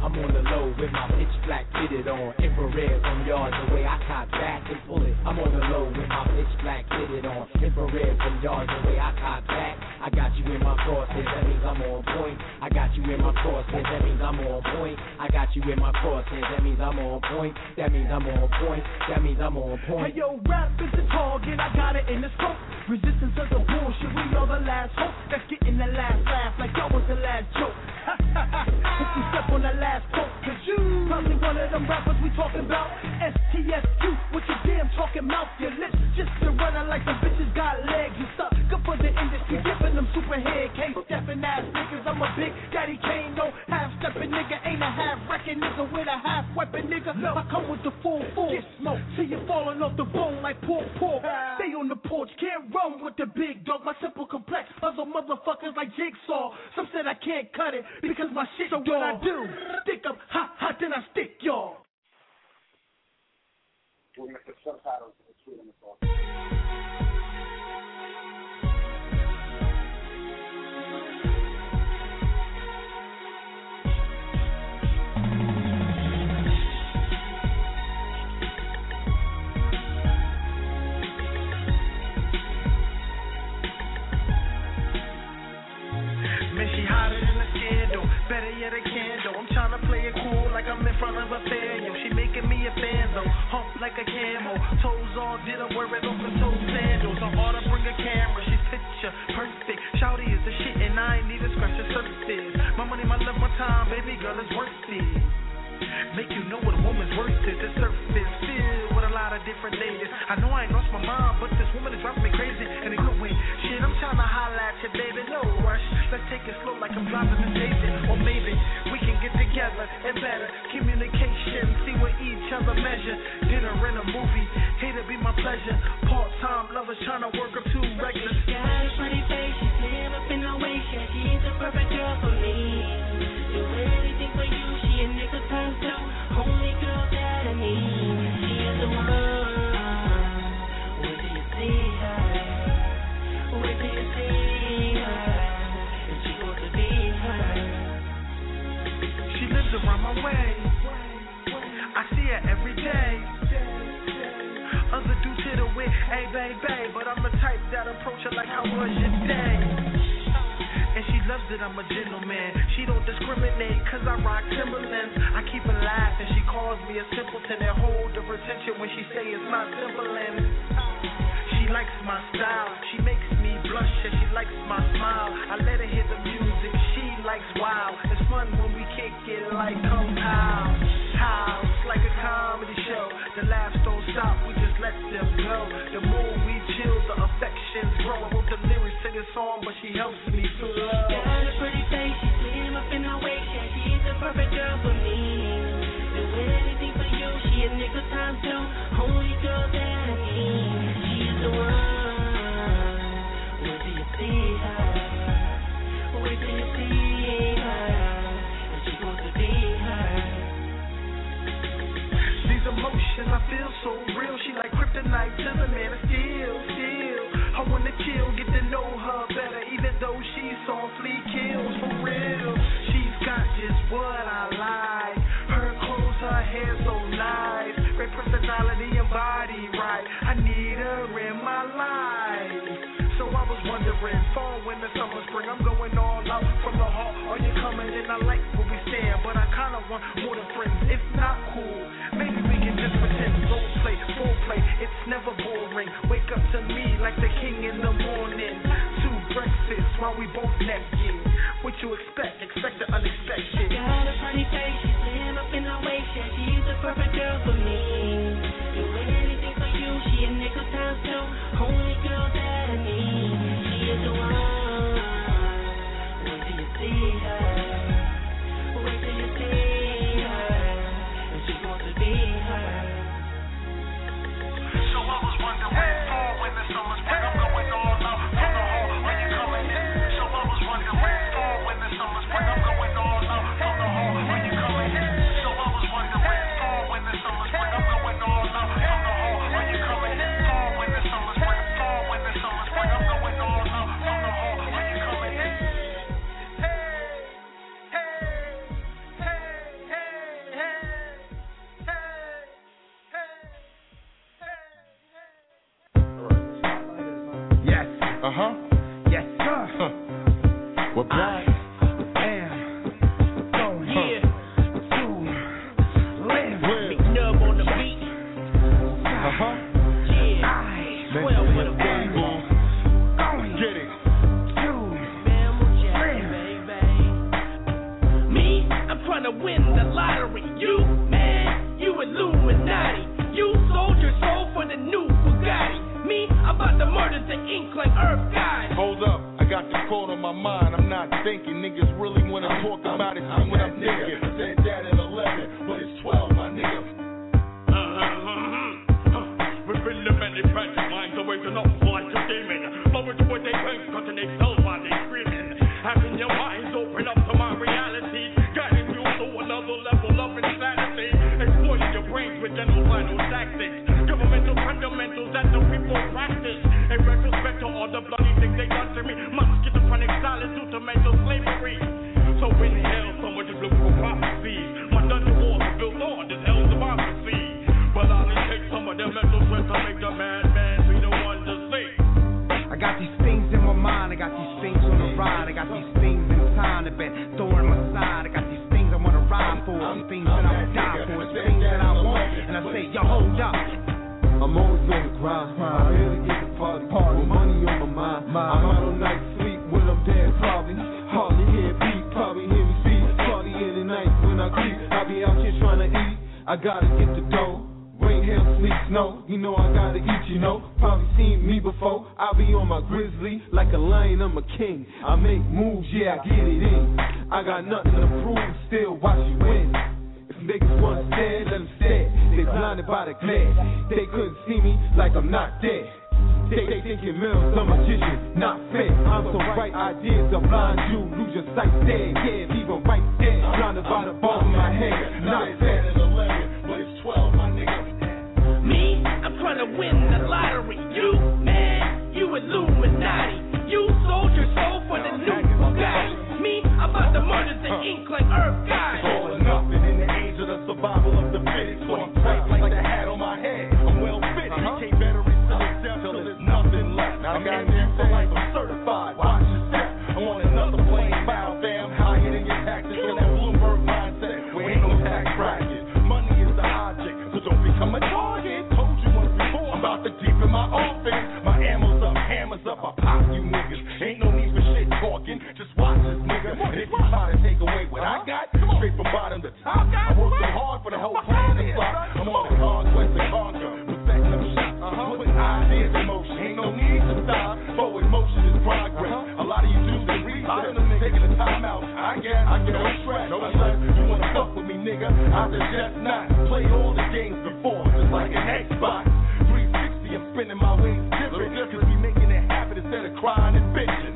I'm on the low with my pitch black fitted on infrared from yards away. I cock back and pull it. I'm on the low with my pitch black fitted on infrared from yards away. I cock back. I got you in my crosshairs, that means I'm on point. I got you in my crosshairs, that means I'm on point. I got you in my crosshairs, that means I'm on point. That means I'm on point. That means I'm on point. Hey yo, rap is the target, I got it in the scope. Resistance of the bullshit, we are the last hope. That's getting the last laugh, like y'all was the last joke. If you step on the last quote, cause you probably one of them rappers we talking about. STFU, with your damn talking mouth, your lips just to running like the bitches got legs. You suck, good for the industry, giving them super head case stepping ass niggas. I'm a big daddy Kane, no half stepping nigga, ain't a half wrecking nigga with a half weapon nigga. I come with the full force, get smoke, see you falling off the bone like pork pork. On the porch, can't run with the big dog. My simple complex, puzzle motherfuckers like jigsaw. Some said I can't cut it because my shit. So what I do, stick up, Man, she hotter than a scandal, better yet a candle. I'm trying to play it cool like I'm in front of a fan. She making me a fan though, hump like a camel. Toes all did I wear it off the toe sandals. I ought to bring a camera, she's picture perfect. Shouty is the shit and I ain't need to scratch the surface. My money, my love, my time, baby girl is worth it. Make you know what a woman's worth is. The surface filled with a lot of different ladies. I know I ain't lost my mind, but this woman is driving me crazy in a good way. Shit, I'm trying to holla at you, baby. No. Let's take it slow like I'm driving a David. Or maybe we can get together and better communication. See what each other measure. Dinner and a movie. Hey, to be my pleasure. Part time lovers trying to work up two regulars. Got a pretty face, she's up in the she's the perfect girl for me. Do anything for you, she a nigga times two, only girl that I need. Lives around my way. I see her every day. Other dudes hit her with, hey, baby, but I'm the type that approach her like, how was your day? And she loves it, I'm a gentleman. She don't discriminate, cause I rock Timberlands. I keep her laughing, she calls me a simpleton and hold her attention when she say it's not Timberland. She likes my style, she makes me blush and she likes my smile. I let her hear the music, she likes wow. It's fun when we kick it like come house. House, like a comedy show. The laughs don't stop, we just let them go. The more we chill, the affections grow. I wrote the lyrics to this song, but she helps me flow. Got a pretty face, she's slim up in her waist, yeah, she's the perfect girl for me. Do anything for you, she a nigga times two, only girl that I need. She is the one. Wait till you see her. Wait till you see and I feel so real. She like kryptonite to the man of steel, steel. I wanna kill, get to know her better, even though she's softly kills for real. She's got just what I like. Her clothes, her hair so nice. Great personality and body right. I need her in my life. So I was wondering, fall, winter, summer, spring, I'm going all out from the heart. Are you coming? And I like what we stand, but I kinda want more than. it's never boring. Wake up to me like the king in the morning. Two breakfasts while we both naked. What you expect? Expect the unexpected. Got a funny face, She's slim up in her waist, yeah, she's the perfect girl for me. Doing anything for you, she a nickel times too. Only girl that I need, she is the one. Wait till you see her. Wait till you see her, and she's supposed to be her. crying and bitches.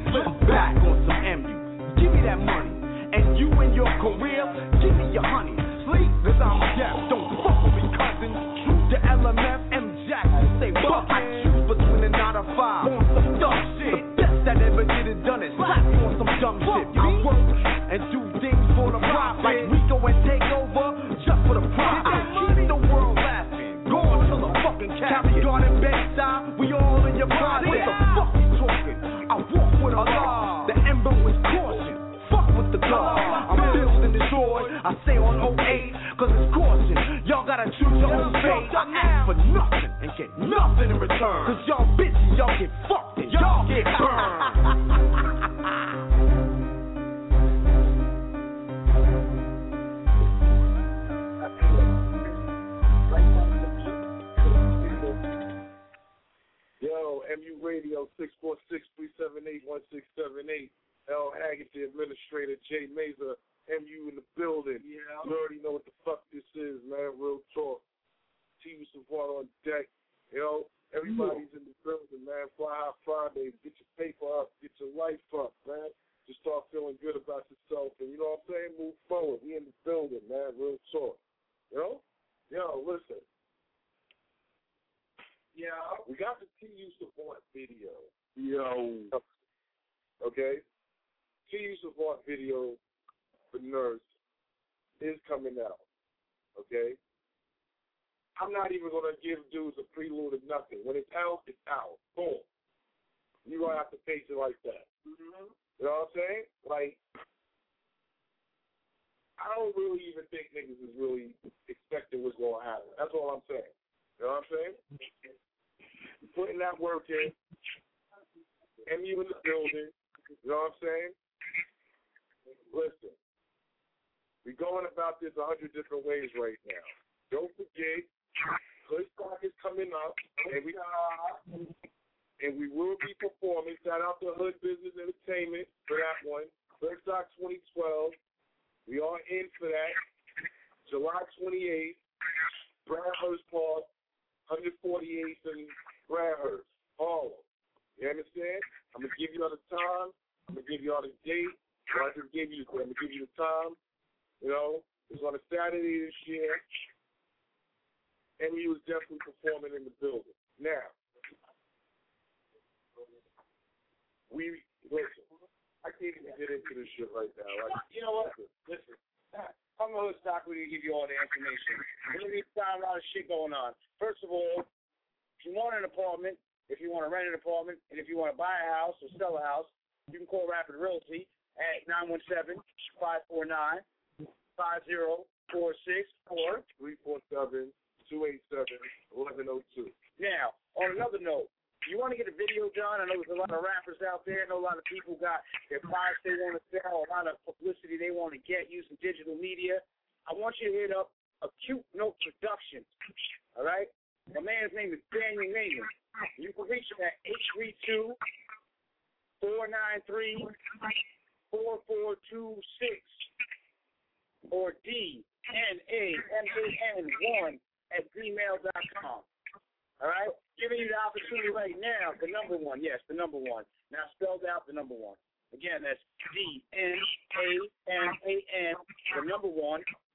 I stay on 08, cause it's caution. Y'all gotta choose your own fate. I ask for nothing and get nothing in return. Cause y'all bitches, y'all get fucked and y'all get burned. Yo, MU Radio, 646 378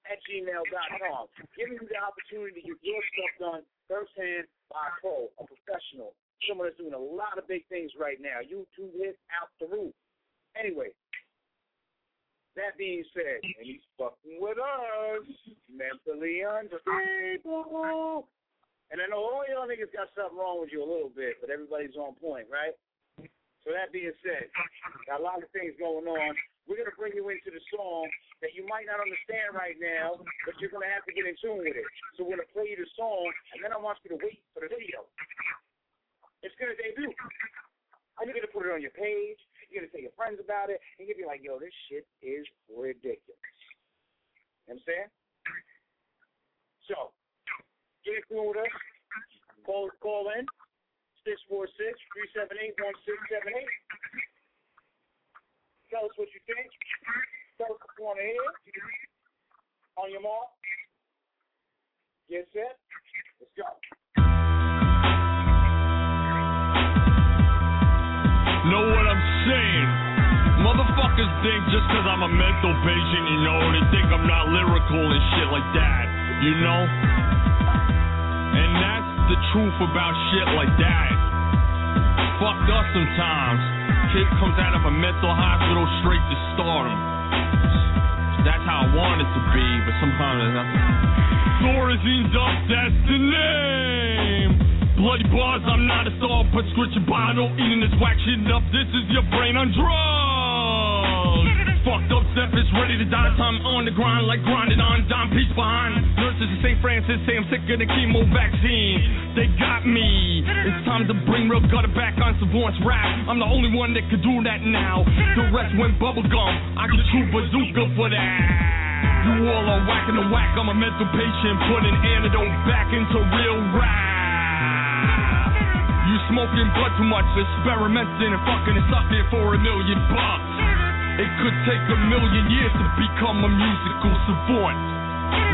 at gmail.com. Giving you the opportunity to get your stuff done firsthand by a pro, a professional, someone that's doing a lot of big things right now. YouTube hit out the roof. Anyway, that being said, and he's fucking with us, mentally unstable. And I know all y'all niggas got something wrong with you a little bit, but everybody's on point, right? So that being said, got a lot of things going on. We're gonna bring you into the song that you might not understand right now, but you're gonna have to get in tune with it. So we're gonna play you the song, and then I want you to wait for the video. It's gonna debut. And you're gonna put it on your page. You're gonna tell your friends about it, and gonna be like, "Yo, this shit is ridiculous." You know what I'm saying? So, get in tune with us. Call call in 646-378-1678. Tell us what you think. Want to hear. On your mark. Get set. Let's go. Know what I'm saying? Motherfuckers think just cause I'm a mental patient, you know, they think I'm not lyrical and shit like that, you know? And that's the truth about shit like that. Fucked up sometimes. Kid comes out of a mental hospital straight to stardom. That's how I want it to be, but sometimes it's not. Thorazine Duck, that's the name. Bloody bars, I'm not a star, prescription bottle. Eating this whack shit up, this is your brain on drugs. Fucked up Zephyr's ready to die. Time on the grind like grinding on dime piece behind. Nurses in St. Francis say I'm sick of the chemo vaccine. They got me. It's time to bring real gutter back on Savant's rap. I'm the only one that could do that now. The rest went bubblegum. I can shoot bazooka for that. You all are whacking the whack. I'm a mental patient, putting antidote back into real rap. You smoking blood too much, experimenting and fucking and sucking for a million bucks. It could take a million years to become a musical savant.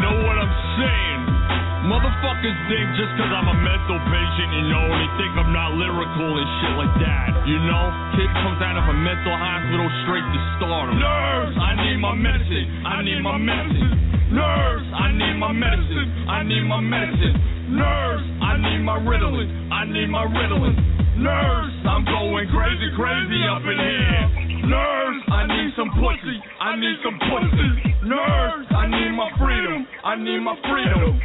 Know what I'm saying? Motherfuckers think just cause I'm a mental patient, you know, they think I'm not lyrical and shit like that. You know, kid comes out of a mental hospital straight to stardom. Nurse, I need my medicine. I need my medicine. Nurse, I need my medicine. I need my medicine. Nurse, I need my Ritalin. I need my Ritalin. Nurse, I'm going crazy, crazy up in here. Nurse, I need some pussy. I need some pussy. Nurse, I need my freedom. I need my freedom.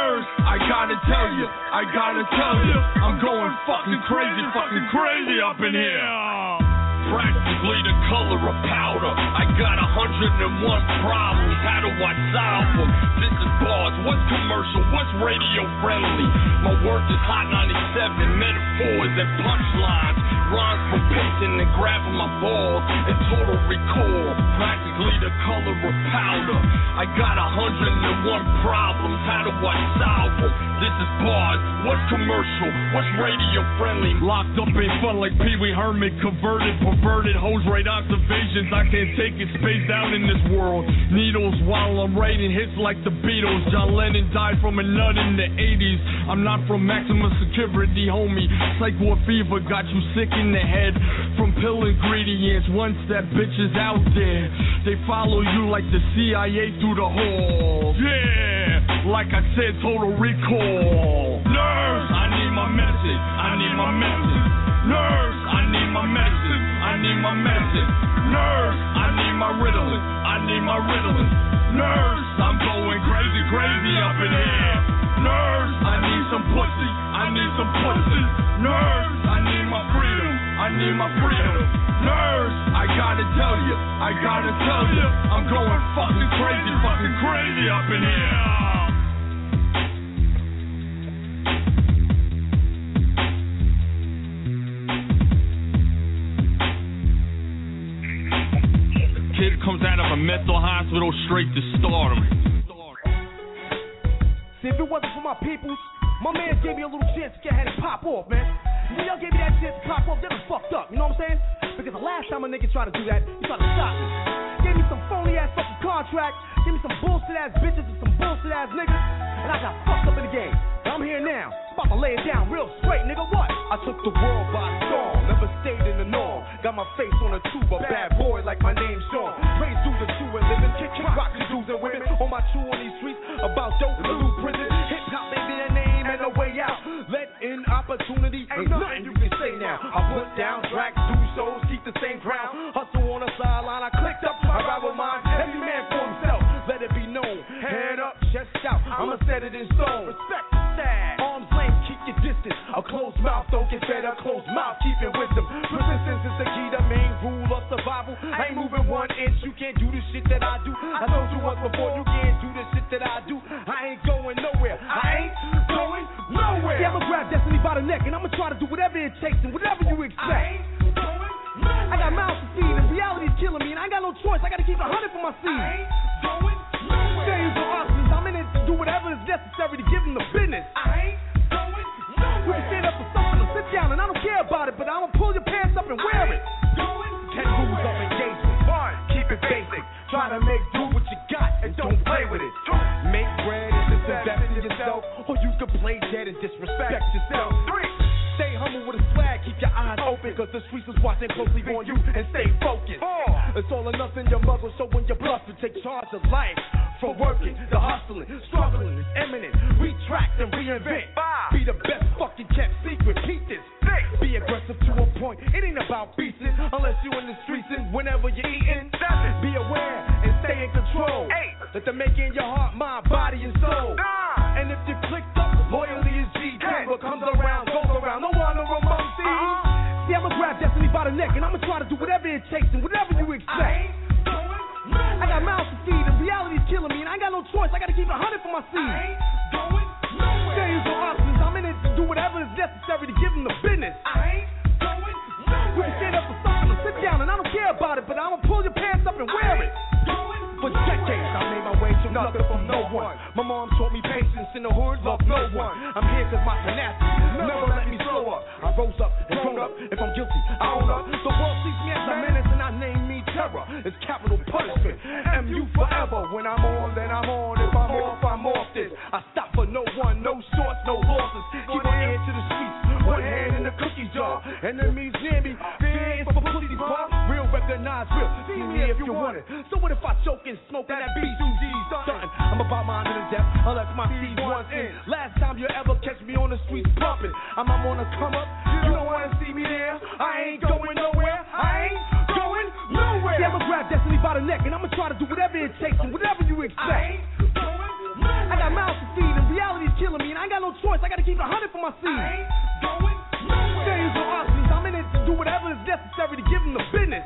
Nurse, I gotta tell you, I gotta tell you, I'm going fucking crazy, fucking crazy up in here. Practically the color of powder. I got a hundred and one problems. How do I solve them? This is bars. What's commercial? What's radio friendly? My work is hot 97 metaphors and punchlines. Rhymes for pacing and grabbing my balls and total recall. Practically the color of powder. I got a hundred and one problems. How do I solve them? This is bars. What's commercial? What's radio friendly? Locked up in fun like Pee Wee Herman. Converted, perverted, hose right observations. I can't take it spaced out in this world. Needles while I'm writing hits like the Beatles. John Lennon died from a nut in the 80s. I'm not from maximum security, homie. Psycho fever got you sick in the head from pill ingredients. Once that bitch is out there, they follow you like the CIA through the halls. Yeah, like I said, total recall. Nurse, I need my medicine. I need my medicine. Ritalin. Nurse, I'm going crazy, crazy up in here. Nurse, I need some pussy. I need some pussy. Nurse, I need my freedom. I need my freedom. Nurse, I gotta tell you. I gotta tell you. I'm going fucking crazy, fucking crazy up in here. Straight to stardom. See, if it wasn't for my peoples, my man gave me a little chance to get ahead and pop off, man. When y'all gave me that chance to pop off, then I'm fucked up, you know what I'm saying? Because the last time a nigga tried to do that, he tried to stop me. Gave me some phony ass fucking contract, gave me some bullshit ass bitches and some bullshit ass niggas, and I got fucked up in the game. I'm here now, about to lay it down real straight, nigga. What? I took the world by storm, never stayed in the norm. Got my face on a dope, blue prison. Hip hop may be a name and a way out. Let in opportunity, ain't nothing you can say now. I put down tracks, do shows, keep the same ground. Hustle on the sideline, I clicked up, I with mine. Every man for himself, let it be known. Head up, chest out, I'ma set it in stone. Respect the stag. Arms length, keep your distance. A closed mouth don't get fed better, closed mouth, keep it wisdom. Persistence is the key, the main rule of survival. I ain't moving one inch, you can't do the shit that I do. I told you once before, you can't do the shit that I do. I ain't going nowhere. I ain't going nowhere. Yeah, I'ma grab destiny by the neck and I'ma try to do whatever it takes and whatever you expect. I I got mouths to feed and reality's killing me and I ain't got no choice. I gotta keep a hundred for my seed. I ain't going nowhere. Days for hustlers, I'm in it to do whatever is necessary to give them the business. I ain't going nowhere. We can stand up for something or sit down and I don't care about it, but I'ma pull your pants up and wear it. Ten rules of engagement. One, keep it basic. Try to make play dead and disrespect yourself. Three, stay humble with a swag, keep your eyes open, cause the streets is watching closely on you and stay focused. Four, it's all or nothing, your mother, so when you're bluffing, take charge of life. From working, the hustling, struggling is imminent. Retract and reinvent. Be the best fucking kept secret. Keep this. Be aggressive to a point. It ain't about beating unless you in the streets and whenever you're eating. Be aware and stay in control. Let the make in your heart, mind, body, and soul. Grab destiny by the neck and I'ma try to do whatever it takes and whatever you expect. I I got mouths to feed, and reality's killing me, and I ain't got no choice. I gotta keep a hundred for my seed. I ain't going nowhere. Days no options. I'm in it to do whatever is necessary to give them the business. I ain't going nowhere. We can stand up for something or sit down, and I don't care about it, but I'ma pull your pants up and wear it. For decades, I made my way to nothing from no one. My mom taught me patience in the hood, love no one. I'm here cause my tenacity never I rose up and grown up. If I'm guilty, I own up. The world sees me as a menace and I name me terror. It's capital punishment. MU forever. When I'm on, then I'm on. If I'm off, I'm off this. I stop for no one, no shorts, no losses. Me if you want it. So what if I choke and smoke that beat you G's done? I'm about mine to the depth, unless my seed once in. Last time you ever catch me on the streets pumping, I'm, I'm on the come up. You don't wanna see me there. I ain't going nowhere. I ain't going nowhere. Yeah, I'ma grab destiny by the neck, and I'ma try to do whatever it takes and whatever you expect. I got mouths to feed, and reality's killing me, and I ain't got no choice. I gotta keep a hundred for my seed. I ain't going nowhere. Days no options. I'm in it to do whatever is necessary to give them the business.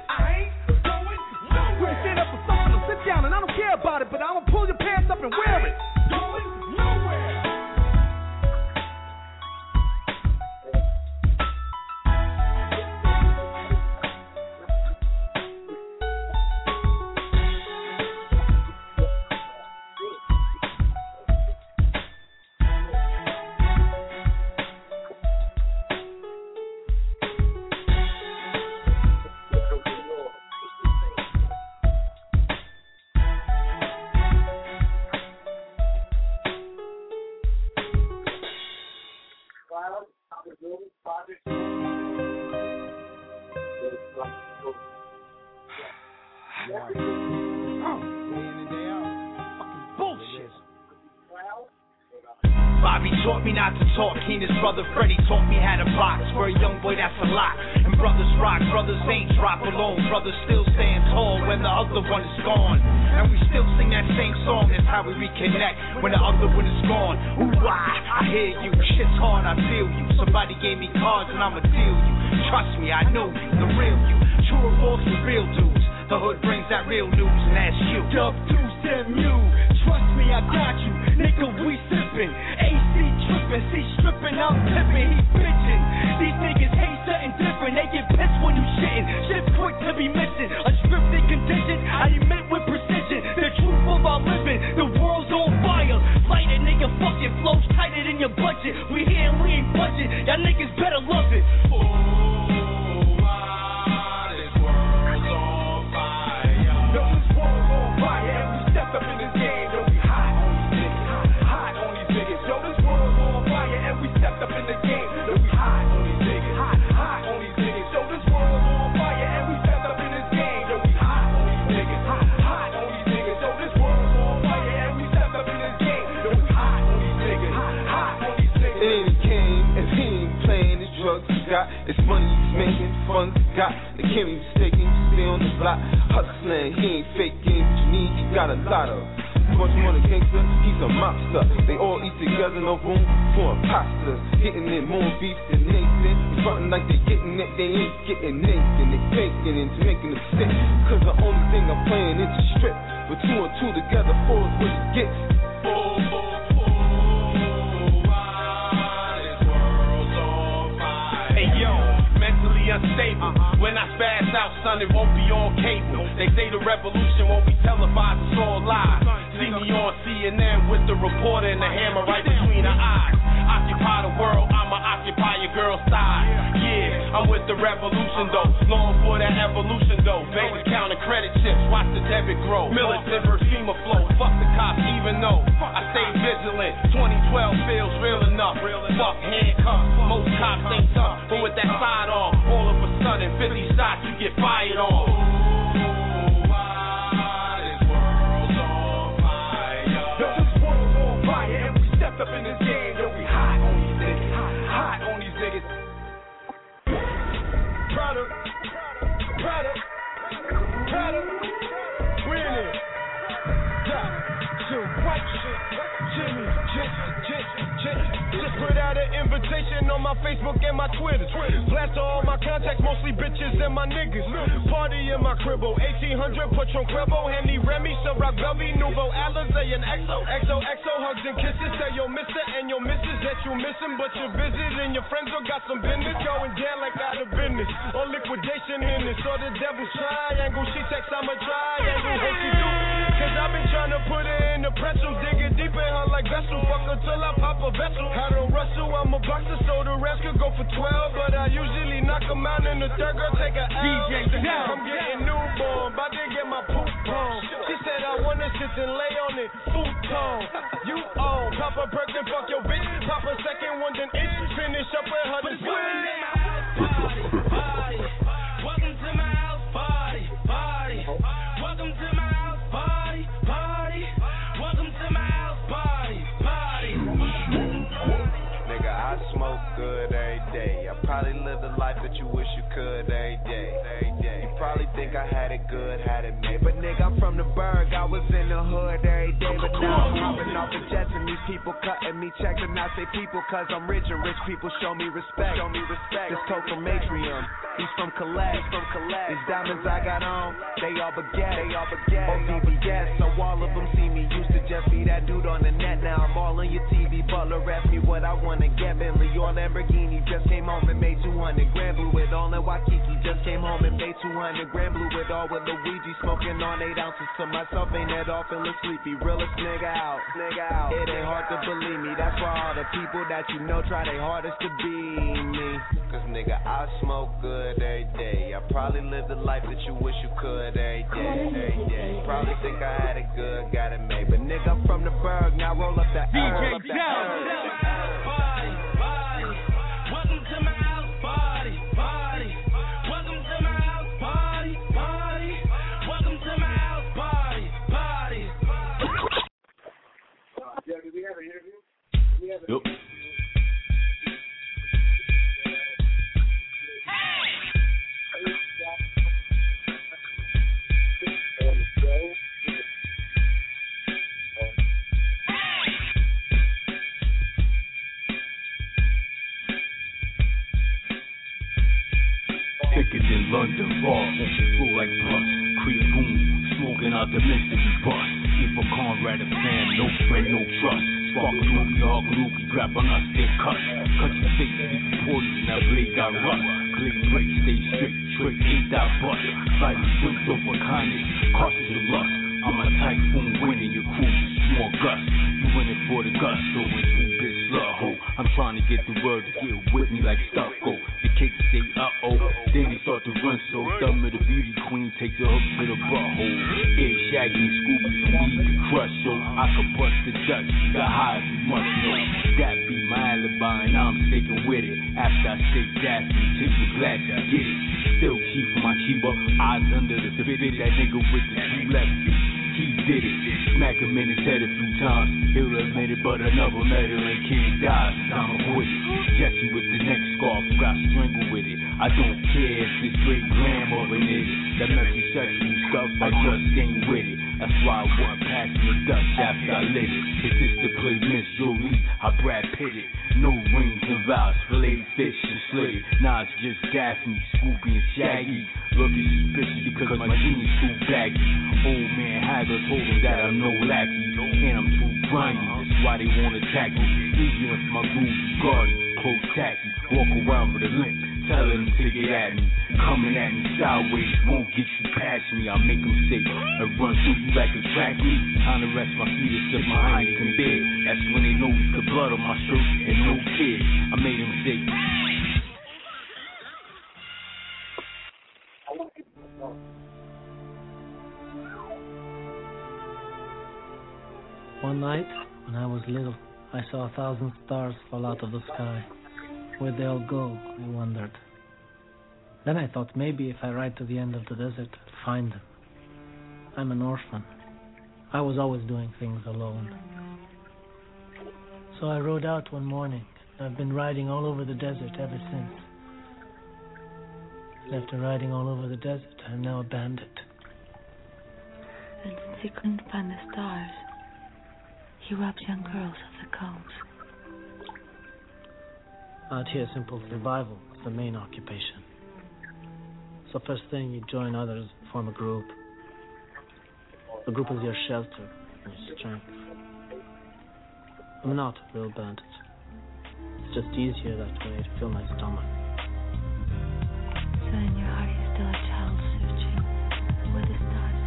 An invitation on my Facebook and my Twitter. Blast all my contacts, mostly bitches and my niggas. Party in my cribbo, 1800 Patron Cribbo, Henny Remy, Ciroc Belvy, Nouveau Alizé, and XO, XO, XO, hugs and kisses. Tell your mister and your missus that you missing, but your visit and your friends all got some business going down like out of business. Or liquidation in this, or the devil's triangle. She texts, I'm a triangle. Hope she do. Cause I've been trying to put her in the pretzel, digging deep in her like vessel. Fuck her till I pop a vessel. I don't wrestle, I'm a boxer, so the rest could go for 12. But I usually knock 'em out in the third girl, take a L. DJ Down. I'm getting newborn, about to get my poop on. She said I wanna sit and lay on it, futon. You own, pop a perk and fuck your bitch. Pop a second one, then itch. Finish up with her this Welcome good, had it made. But nigga, I'm from the burg. I was in the hood every day. But now I'm hopping off the these people cutting me checks. And I say people cause I'm rich and rich people show me respect. Show me respect. This coke from Atrium. He's from Calais. He's from Calais. These diamonds I got on, they all baguette. They all baguette. Or BBS. So all of them see me. Used to just be that dude on the net. Now I'm all on your TV. Butler asked me what I wanna get. Bentley or Lamborghini. Just came home and made 200 grand. Blew it all in Waikiki. Just came home and made 200 grand. Blew it all with Luigi. Smoking on 8 ounces to myself. Ain't that all feeling sleepy. Realest nigga out. Nigga out. It ain't hard to believe me. That's why all the people that you know try their hardest to be me. Cause nigga, I smoke good every day. I probably live the life that you wish you could every day. Every day. Probably think I had it good, got it made. But nigga, I'm from the burg. Now roll up the DJ roll up Down. herb. Yep. London flow like boom, the mystery bus. If a Conrad a fan, no friend, no trust. Spark a lookie, hog lookie, grab on us, they cut. Cut your face, speak reporters, now blade got rust. Clay break, stay strict, trick, ain't that bust. Fight built over kindness, cautious of lust. I'm a typhoon winning, your crew small gust. You in for the gusto and two bitch love ho. I'm trying to get the word to get with me like stucco. The kids say uh oh, then they start to run so dumb. The beauty queen takes the hook to the butthole. Yeah, Shaggy and Scooby for me to crush so I can bust the Dutch. The high you must know. That be my alibi and I'm sticking with it. After I stay gassy, take the glass, I get it. Still keep my Chiba eyes under the spit. That nigga with the two left feet. He did it. Smack him in his head a few times. He'll admit it, but another metal and can't die. Time to quit it. Jesse with the neck scarf, got strangled with it. I don't care if it's great grandmother is. That messy sexual stuff, I just ain't with it. That's why I wasn't passing the Dutch after I lit it. It's just to play Miss Jolie, I Brad Pitt it. No rings and vows, fillet fish and slit it. Nah, it's just Daphne, Scooby, and Shaggy. Looking suspicious because my jeans too baggy. Man told him that I'm no lackey. And I'm too grimy, that's why they wanna me. Even if my groove is close tacky. Walk around with a limp, telling them to get at me. Coming at me sideways, won't get you past me. I make them say, and run through you like a track meet. Time to rest my feet and sip my Heineken beer. That's when they notice the blood on my shirt and no kid. I made them say, when I was little, I saw a thousand stars fall out of the sky. Where'd they all go? I wondered. Then I thought maybe if I ride to the end of the desert, I'd find them. I'm an orphan. I was always doing things alone. So I rode out one morning. I've been riding all over the desert ever since. And after riding all over the desert, I'm now a bandit. And since he couldn't find the stars, he robs young girls of the combs. Out here, simple survival is the main occupation. So first thing, you join others, form a group. The group is your shelter and your strength. I'm not a real bandit. It's just easier that way to fill my stomach. So in your heart you're still a child searching where the stars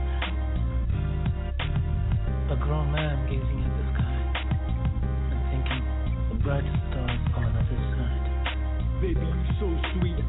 fell. A grown man gazing the brightest stars on his side. Baby, you so sweet.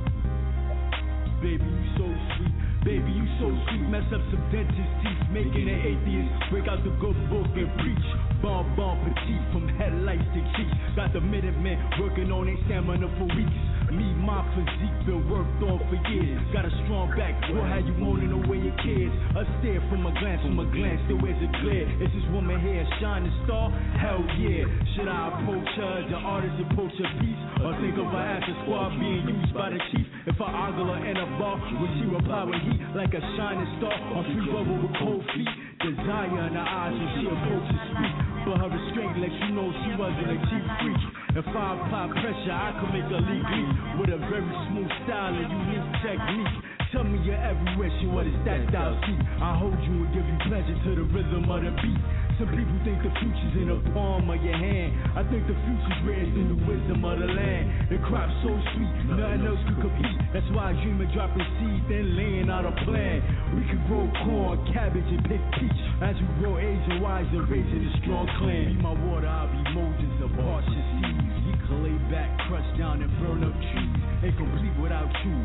Baby, you so sweet. Baby, you so sweet. Mess up some dentist teeth, making an atheist break out the good book and preach. Bon bon petit, from headlights to cheeks. Got the Minutemen working on their stamina for weeks. Me, my physique been worked on for years. Got a strong back, will how you moaning away your kids. A stare from a glance, from a glance, still is it clear? Is this woman here a shining star? Hell yeah. Should I approach her, the artist approach her piece? Or think of her as a squad being used by the chief? If I ogle her in a bar, would she reply with heat like a shining star? On free bubble with cold feet? Desire in her eyes when she approaches speak. But her restraint lets you know she wasn't a cheap freak. If I apply pressure, I can make her legally with a very smooth style and unique technique. Tell me your every wish and what is that thou see? I hold you and give you pleasure to the rhythm of the beat. Some people think the future's in the palm of your hand. I think the future's raised in the wisdom of the land. The crop's so sweet, nothing else could compete. That's why I dream of dropping seeds, then laying out a plan. We could grow corn, cabbage, and pick peach. As we grow age and wise and raising a strong clan. Be my water, I'll be Moses, a parch and back, crush down, and burn up trees. Incomplete without you.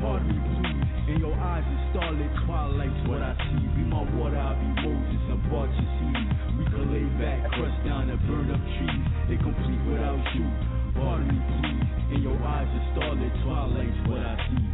Pardon me, please. In your eyes, is starlit twilight's what I see. Be my water, I'll be Moses, a parch and seas. We can lay back, crush down, and burn up trees. Incomplete without you. Pardon me, please. In your eyes, is starlit twilight's what I see.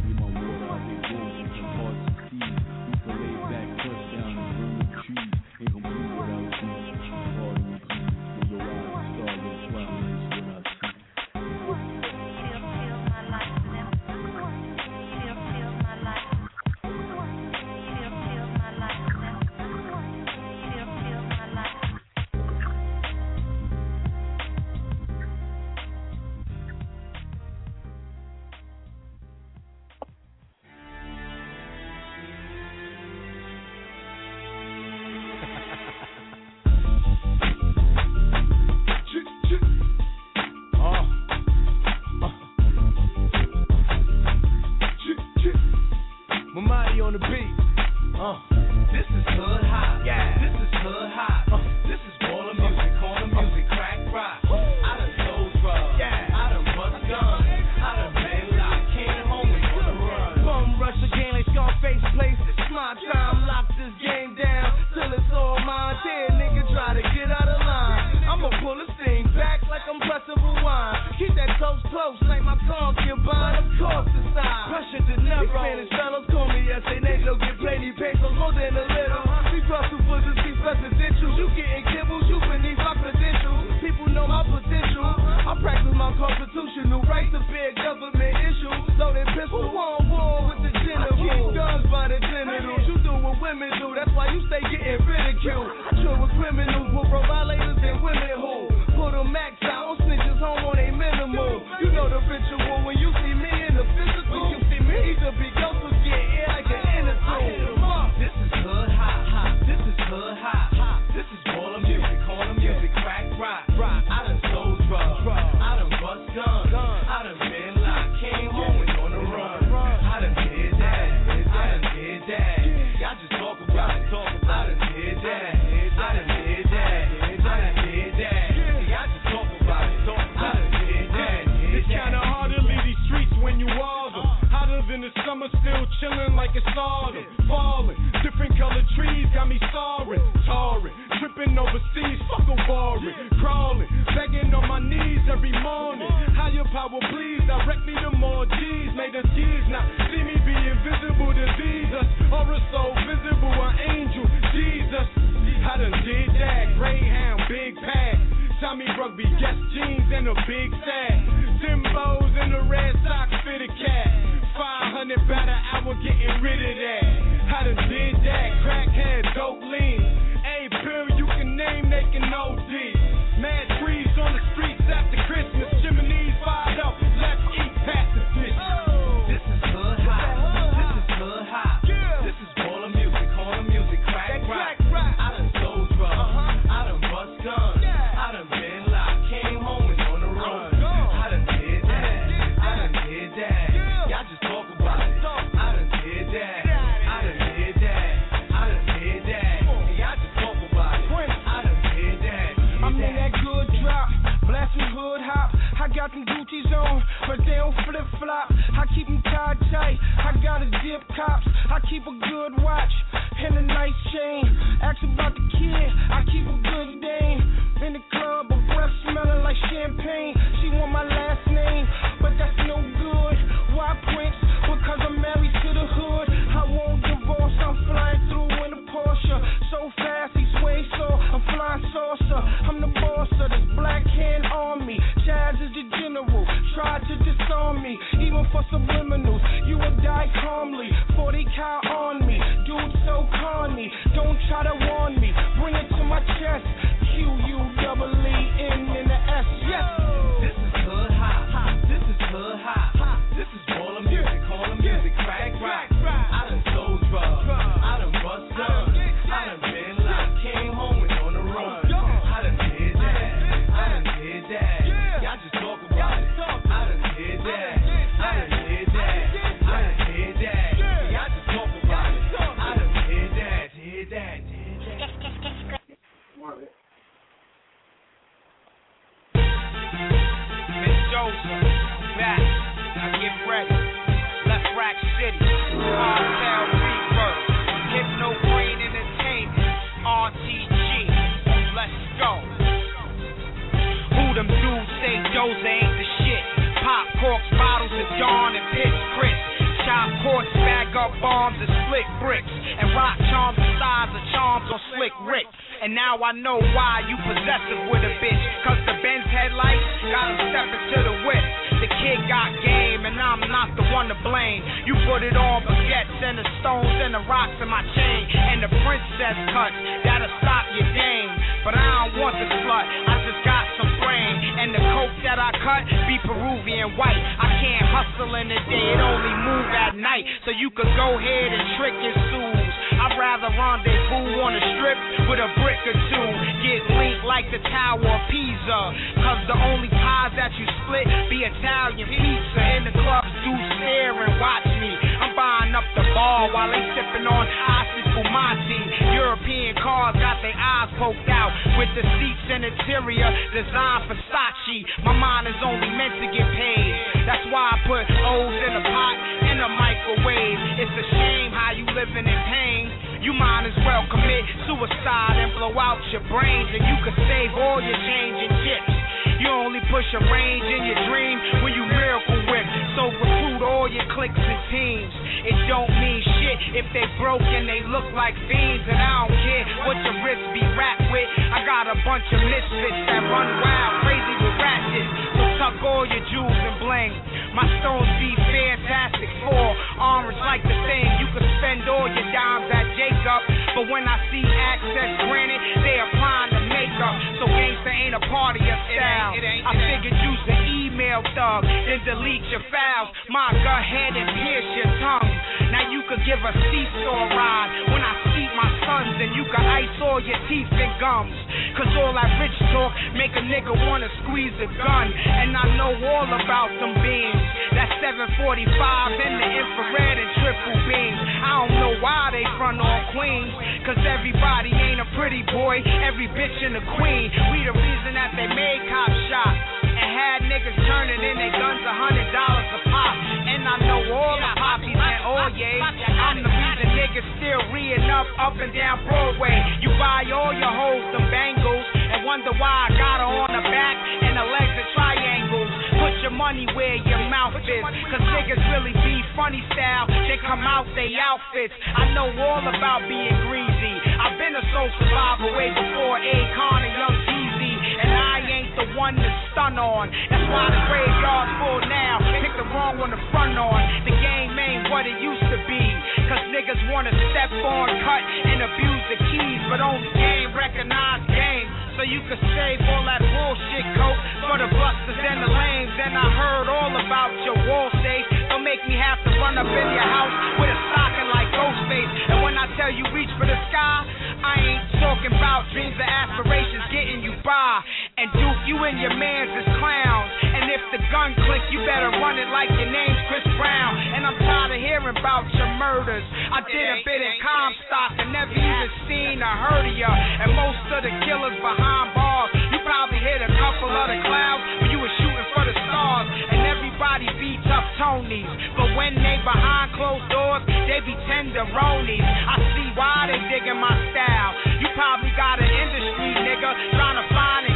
Behind bars, you probably hit a couple of the clouds when you were shooting for the stars, and everybody beats up Tonys. But when they behind closed doors, they be tenderonis. I see why they digging my style. You probably got an industry nigga trying to find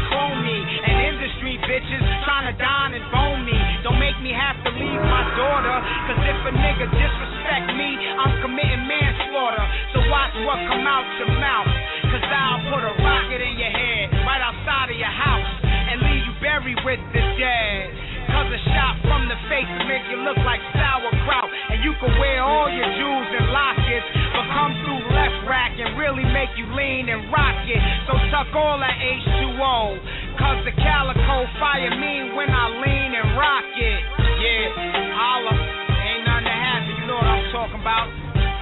bitches trying to dine and bone me. Don't make me have to leave my daughter, cause if a nigga disrespect me, I'm committing manslaughter. So watch what come out your mouth, cause I'll put a rocket in your head right outside of your house and leave you buried with the dead. Cause a shot from the face make you look like sauerkraut. And you can wear all your jewels and lockets, but come through left rack and really make you lean and rock it. So tuck all that H2O. Cause the calico fire me when I lean and rock it. Yeah, holla. Ain't nothing to happen, you know what I'm talking about.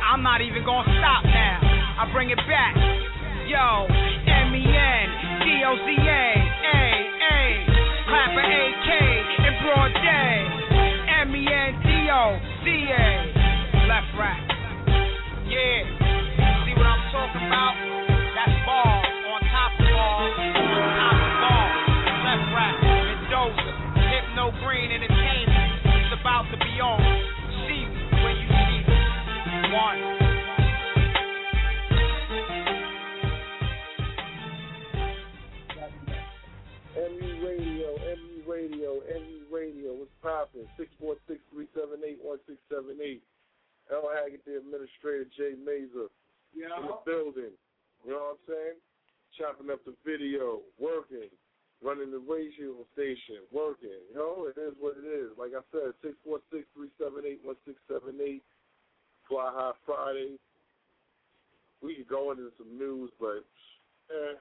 I'm not even gonna stop now. I bring it back. Yo, M-E-N, D-O-Z-A, A, A, clapper A-K, in broad day. M-E-N-D-O-Z-A, left rack. Yeah, see what I'm talking about? That's ball, on top of ball, on top of ball. Hypno Green Entertainment. It's about to be on. See me when you see me. One. MU Radio, MU Radio, MU Radio. What's poppin'? 646-378-1678. L. Haggood, the administrator, Jay Mazer. Yeah. In the building. You know what I'm saying? Chopping up the video, working, running the radio station, working. You know, it is what it is. Like I said, 646-378-1678. Fly High Friday. We could go into some news, but eh,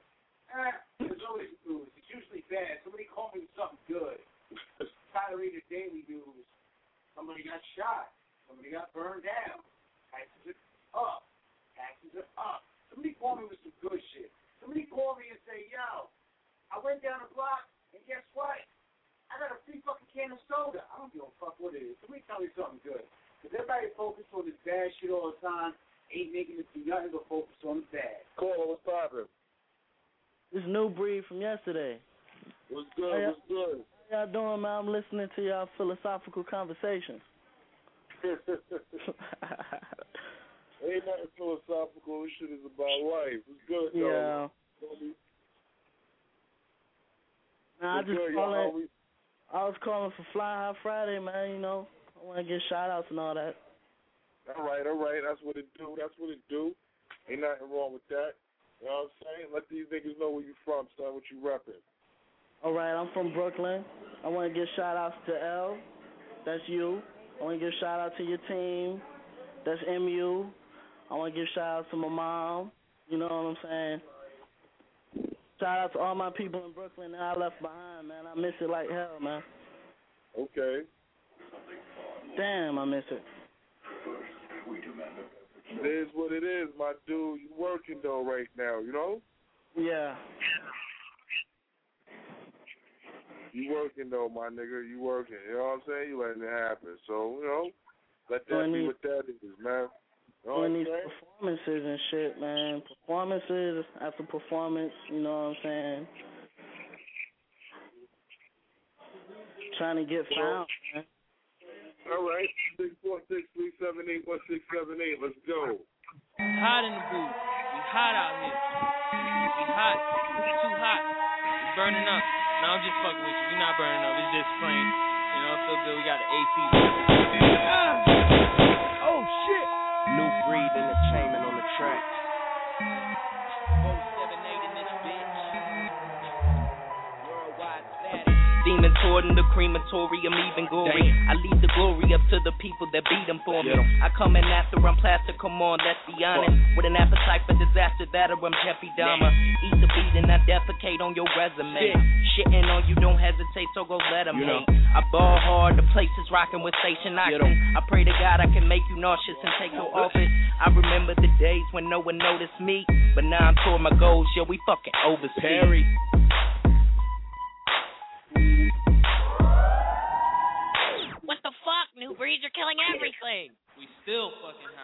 Eh, there's always news. It's usually bad. Somebody called me with something good. Tired of reading the daily news. Somebody got shot. Somebody got burned down. Taxes are up. Taxes are up. Somebody call me with some good shit. Somebody call me and say, yo, I went down the block, and guess what? I got a free fucking can of soda. I don't give a fuck what it is. Somebody tell you something good. Because everybody focused on this bad shit all the time ain't making it do nothing but focus on the bad. Call, what's poppin'? This new breed from yesterday. What's good? How y'all- What's good? How y'all doing, man? I'm listening to y'all philosophical conversations. Ain't nothing philosophical. This shit is about life. It's good, yeah. though. Nah, I just good, calling. I was calling for Fly High Friday, man. You know, I want to get shout outs and all that. All right, all right. That's what it do. That's what it do. Ain't nothing wrong with that. You know what I'm saying? Let these niggas know where you from, son. What you repping? All right, I'm from Brooklyn. I want to give shout outs to L. That's you. I want to give shout out to your team. That's MU. I want to give shout out to my mom. You know what I'm saying? Shout out to all my people in Brooklyn that I left behind, man. I miss it like hell, man. Okay. Damn, I miss it. It is what it is, my dude. You working though right now, you know? Yeah. You working though, my nigga. You working. You know what I'm saying? You letting it happen. So, you know, let that be what that is, man. You Doing I'm these saying? performances and shit, man. Performances after performance, you know what I'm saying? Trying to get found, man. All right. Six four six three seven eight one six seven eight. Let's go. Hot in the booth. We hot out here. We hot. We too hot. We burning up. No, I'm just fucking with you. We not burning up. It's just plain. You know, it feel good. We got the AC. Shit! New breed entertainment on the track. 478 in this bitch. Worldwide status. Demon toward the crematorium, even gory. I leave the glory up to the people that beat them for me. I come in after I'm plastic, come on, let's be honest. With an appetite for disaster, that or I'm Jeffrey Dahmer. Eat the beat and I defecate on your resume. Shitting on you, don't hesitate, so go let 'em You know. hate. I ball hard, the place is rocking with station Get oxen. 'em. I pray to God I can make you nauseous and take your office. I remember the days when no one noticed me, but now I'm toward my goals, yo, we fucking overseas. Perry. What the fuck? New breeds are killing everything. We still fucking hot.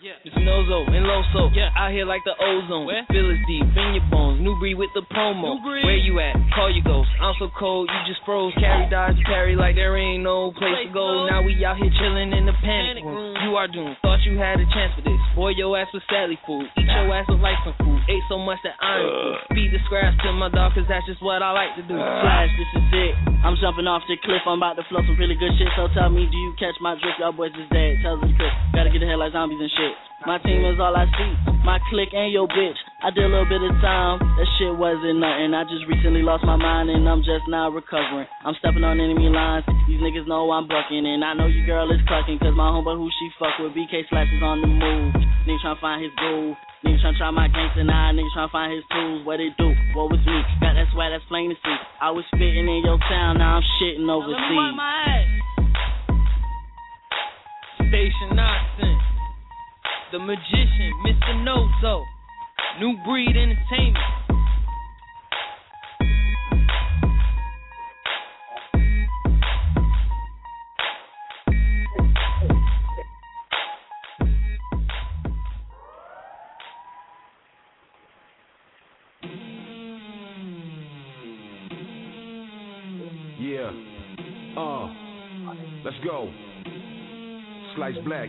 Yeah. Mr. Nozo and Loso, yeah. out here like the ozone. Where? Feel is deep in your bones. New breed with the promo. Where you at? Call your ghost. I'm so cold, you just froze. Carry dodge, carry like there ain't no place to go. Now we out here chilling in the panic room. You are doomed. Thought you had a chance for this. Boy, your ass was Sally food. Eat your ass with like some food. Ate so much that food. Feed the scraps to my dog, cause that's just what I like to do. Flash, this is it. I'm jumping off the cliff. I'm about to flow some really good shit. So tell me, do you catch my drift? Y'all boys is dead. Tell us clip. Gotta get the like zombies and shit. My team is all I see. My clique and your bitch. I did a little bit of time. That shit wasn't nothing. I just recently lost my mind and I'm just now recovering. I'm stepping on enemy lines. These niggas know I'm bucking. And I know your girl is clucking. Cause my homeboy who she fuck with, BK Slash is on the move. Nigga tryna find his groove. Niggas tryna try my gangster now, niggas tryna find his tools. What they do? What was me? Got that swag that's plain to see. I was spitting in your town, now I'm shitting overseas. Station Nonsense. The Magician, Mr. Nozo. New Breed Entertainment. Yeah. Uh. Let's go. Slice black.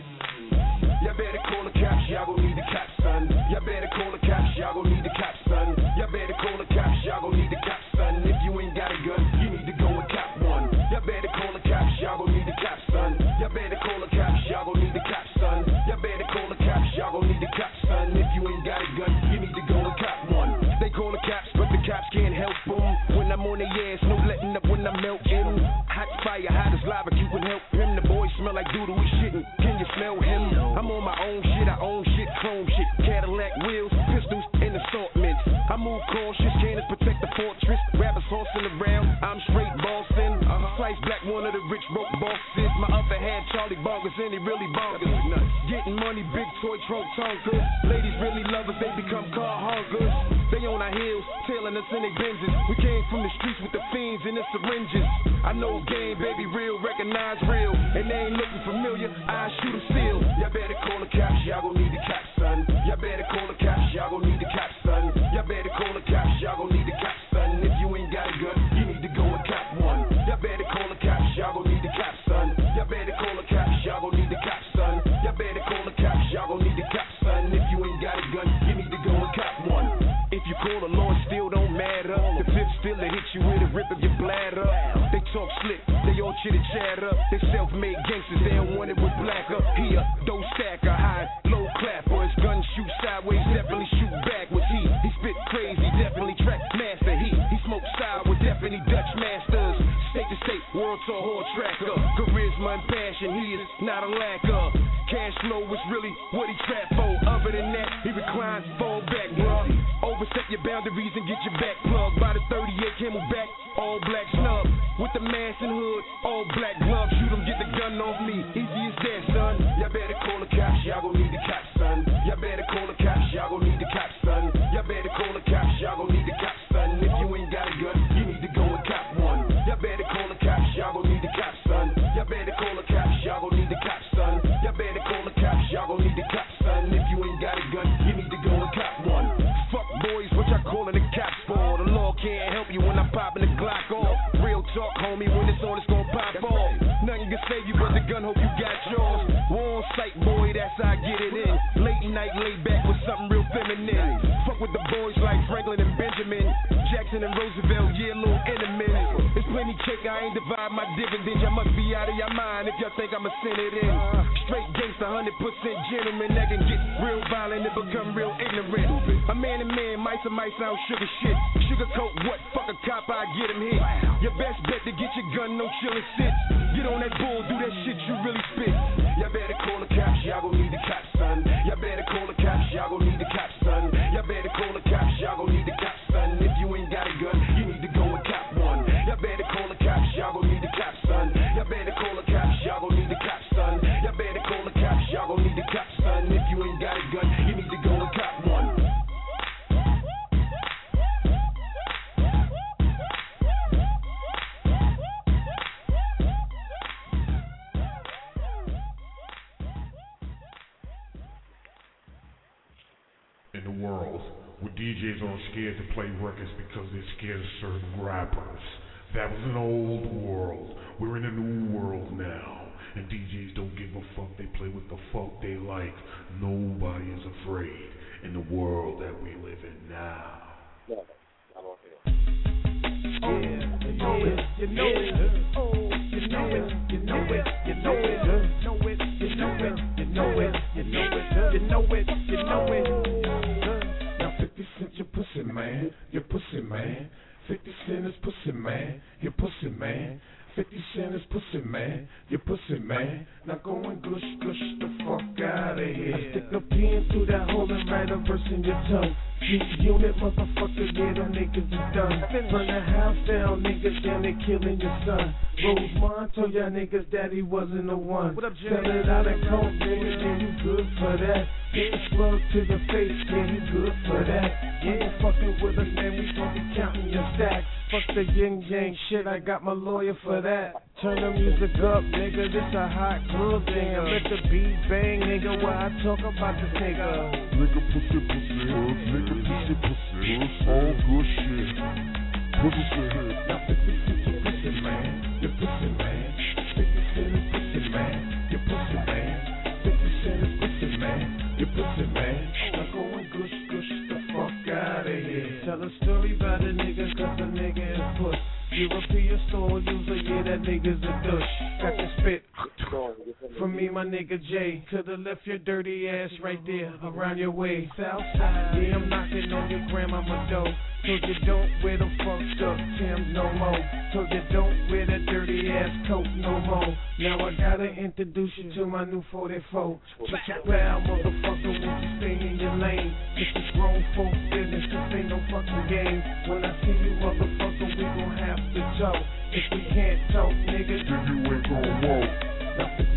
Y'all better call the cops, y'all gon' need the cops, son. Y'all better call the cops, y'all gon' need the cops, son. Y'all better call the cops, y'all gon' need the cops, son. If you ain't got a gun, you need to go and cop one. Y'all better call the cops, y'all gon' need the cops, son. Y'all better call the cops, y'all gon' need the cops, son. Y'all better call the cops, y'all gon' need the cops, son. If you ain't got a gun, you need to go and cop one. They call the cops, but the cops can't help them. When I'm on their ass, no letting up when I'm melting. Hot fire, hot as lava, you can help him. The boys smell like doodle, we shitting. Cautious, cannons protect the fortress. Rappers horsing around, I'm straight bossing. Slice black, one of the rich broke bosses. My upper hand, Charlie Bonkers, and he really bonkers. Getting money, big toy trunk tonkers. Ladies really love us, they become car hungers. They on our heels, tailing us in their Benzes. We came from the streets with the fiends and the syringes. I know game, baby, real, recognize real. And they ain't call the it still don't matter. The fifth still to hit you with a rip of your bladder. They talk slick, they all chitter chatter. They self-made gangsters, they don't want it with blacker. He a dough stacker, high, low clapper. His gun shoot sideways, definitely shoot backwards. He he spit crazy, definitely track master. He he smoke sour, definitely Dutch masters. State to state, world tour hard tracker. Charisma and passion, he is not a lacker. Cash flow is really what he trap boundaries and get your back plugged by the 38 Camelback, all black snub. With the mask and hood, all black Jackson and Roosevelt, yeah, a little enemies. There's plenty check, I ain't divide my dividends. Y'all must be out of your mind if y'all think I'ma send it in. Straight gangster, 100% gentleman that can get real violent and become real ignorant. A man and man, mice and mice out sugar shit. Sugarcoat what? Fuck a cop, I get him hit. Your best bet to get your gun, no chillin' and DJs aren't scared to play records because they're scared of certain rappers. That was an old world. We're in a new world now. And DJs don't give a fuck. They play what the fuck they like. Nobody is afraid in the world that we live in now. No, I don't hear. You know it, you know it, oh, you know it, you know it, you know it, know it, you know it, you know it, you know it, you know it, you know it. Pussy man, your pussy man. 50 Cent is pussy man, your pussy man. 50 Cent is pussy man, your pussy man. Now go and gush, gush the fuck out of here. I stick a pin through that hole and write a verse in your tongue. G unit, motherfucker, yeah, them niggas is done. Burn the house down, niggas, damn, they killing your son. Rosemont told y'all niggas that he wasn't the one. What up, Jay? Sell it out of coke, nigga, yeah, you good for that. Get a slug to the face, yeah, you good for that. You ain't fucking with us, man, we gon' be counting your stacks. Fuck the yin yang shit, I got my lawyer for that. Turn the music up, nigga, this a hot club thing. Let the beat bang, nigga, while I talk about this nigga. Nigga pussy pussy, nigga pussy pussy, all good shit. Pussy shit. Now 50 Cent, pussy man, your pussy man. 50 Cent pussy man, your pussy man. 50 Cent pussy man, your pussy man. European store user, yeah, that nigga's a douche. Got the spit from me, my nigga Jay. Could've left your dirty ass right there around your way. Southside, yeah, I'm knocking on your grandmama door. Told you don't wear the fucked up Tim's no more. Told you don't wear that dirty ass coat no more. Now I gotta introduce you to my new 44. Check your bow, motherfucker, lane? This is grown folk business, this ain't no fucking game. When I see you, motherfucker, we gon' have to talk. If we can't talk, nigga, Then you ain't gon' walk. now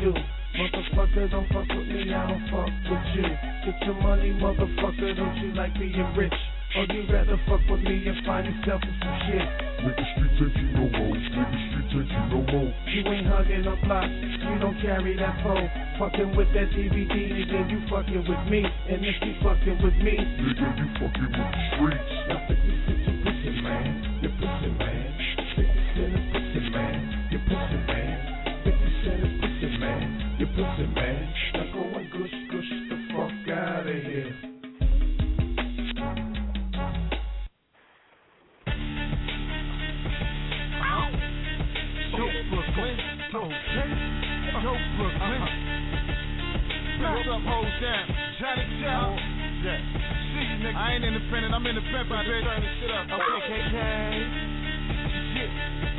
do. Motherfucker, don't fuck with me, I don't fuck with you. Get your money, motherfucker, don't you like being rich? Or you rather fuck with me and find yourself in some shit? Nigga street ain't you no more, nigga street ain't you no more. You ain't hugging a block, you don't carry that pole. Fucking with that DVD, nigga, you fucking with me. And if you fucking with me, Nigga, you fucking with the streets. What's up, hoes down? Johnny Joe. Yeah. See you, nigga. I ain't independent. I'm independent, bitch. Turn this shit up. Okay, KK. Shit.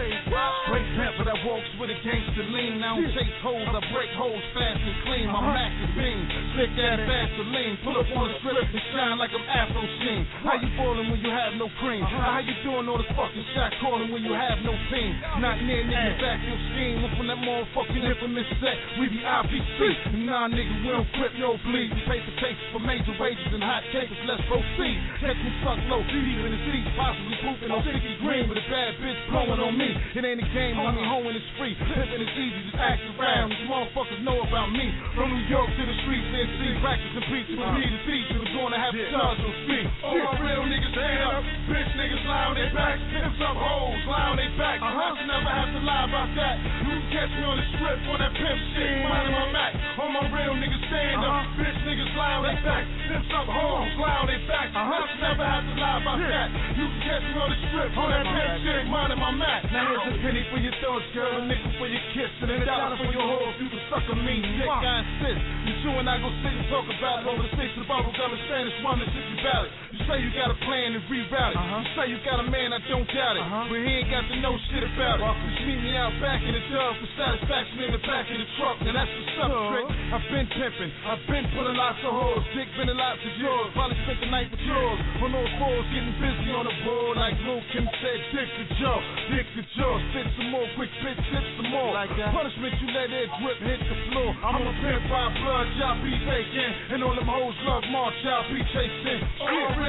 Straight panther that walks with a gangster lean. I don't chase hoes, I break hoes fast and clean. My Mac is beam, slick ass Vaseline. Pull up on the strip and shine like I'm Afro Sheen. How you ballin' when you have no cream? How you doing all this fucking shot calling when you have no team? Not near niggas back your scheme. Up on that motherfucking infamous set, we be IPC. Nah, nigga, we don't flip no bleed. We pay for cases for major wages and hot cases. Let's proceed. Catch me suck low, deep in the streets, possibly pooping on sticky green with a bad bitch blowing on me. It ain't a game, homie, hoeing is free. Pimping is easy, just act around. These motherfuckers know about me. From New York to the streets, they see practice and preach with me to teach. We're gonna have to charge your feet. All my real niggas stand up. Bitch niggas lie on their back. Pimps up hoes, lie on their back. Uh-huh. Never have to lie about that. You can catch me on the strip on that pimp shit. Minding my Mac. All my real niggas stand up. Bitch niggas lie on their back. Pimps up hoes, lie on their back. Uh-huh. Never have to lie about that. You can catch me on the strip on that pimp shit. Minding my Mac. Here's a penny for your thoughts, girl. A nickel for your kiss. And a dollar for your hoe if you can suck a mean dick. I insist. You two and I go sit and talk about it over the six of bubble gum and Spanish rum and sissy ballot. You say you got a plan and reroute it. You say you got a man, I don't doubt it. Uh-huh. But he ain't got to know shit about it. Just meet me out back in the tub for satisfaction in the back of the truck. And that's what's up, uh-huh. trick. I've been pimping, I've been pulling lots of hoes. Dick been in lots of yours. Probably spent the night with yours. On those balls, getting busy on the board. Like Lil Kim said, Dick to Joe, Dick to Joe. Spit some more, quick spit, sip some more. Like that. Punishment, you let it drip, hit the floor. I'm a pimp by blood, y'all be faking. And all them hoes love march, y'all be chasing.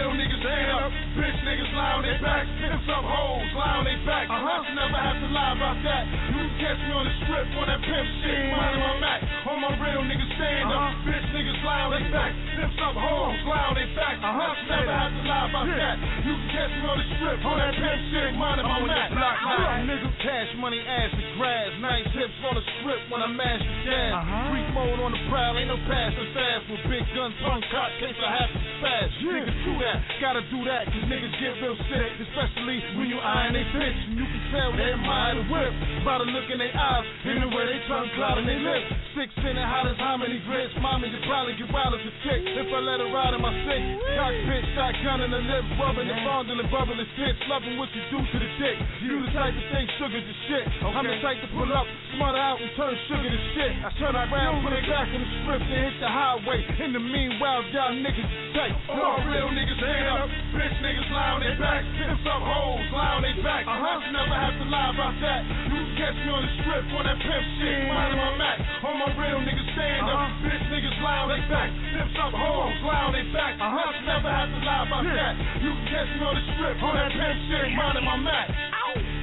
Real niggas stand up, bitch niggas lie on their back. Spit some hoes, lie on their back. Uh-huh. Never have to lie about that. You can catch me on the strip on that pimp shit. Mind my Mac, all my real niggas stand up, bitch niggas lie on their back. Spit some hoes, lie on their back. Uh-huh. Never have to lie about that. You catch me on the strip on that pimp shit. Mind my Mac. Block, niggas cash money, ass to grass. Nice hips on the strip when I mash the gas. Uh-huh. Freak mode on the prowl, ain't no passing fast. With big guns, punk cock, case I have to spaz. Niggas do that, gotta do that, cause niggas get real sick. Especially when you eyeing they bitch. And you can tell they admire the whip. By the look in their eyes, and the way they tongue cloud and they lips. Six in the hottest, how many grits? Mommy, you probably get wild as a chick. If I let her ride in my six. Cockpit, shotgun in the lips, rubbing and fondling, bubbling tits. Loving what you do to the dick. You the type to think sugar to shit. I'm the type to pull up, smother out, and turn sugar to shit. I turn around, put it back in the strip, and hit the highway. In the meanwhile, y'all niggas tight. All real niggas stand up, bitch niggas lie on their back. Spit some hoes, lie on their back. Uh-huh. Never have to lie about that. You catch me on the strip on that pimp shit. Mind my Mac, all my real niggas stand up, bitch niggas lie on their back. Spit some hoes, lie on their back. Uh-huh. Never have to lie about that. You catch me on the strip on that pimp shit. Mind my Mac.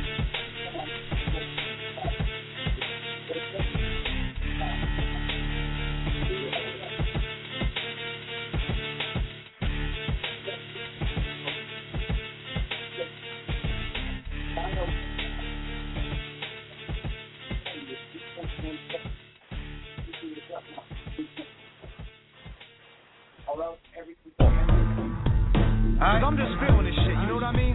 Cause I'm just feeling this shit, you know what I mean?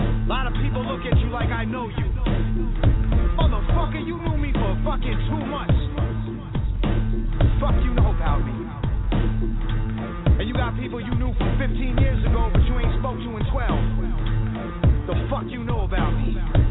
A lot of people look at you like I know you. Motherfucker, you knew me for fucking two months. Fuck you know about me. And you got people you knew from 15 years ago, but you ain't spoke to in 12. The fuck you know about me?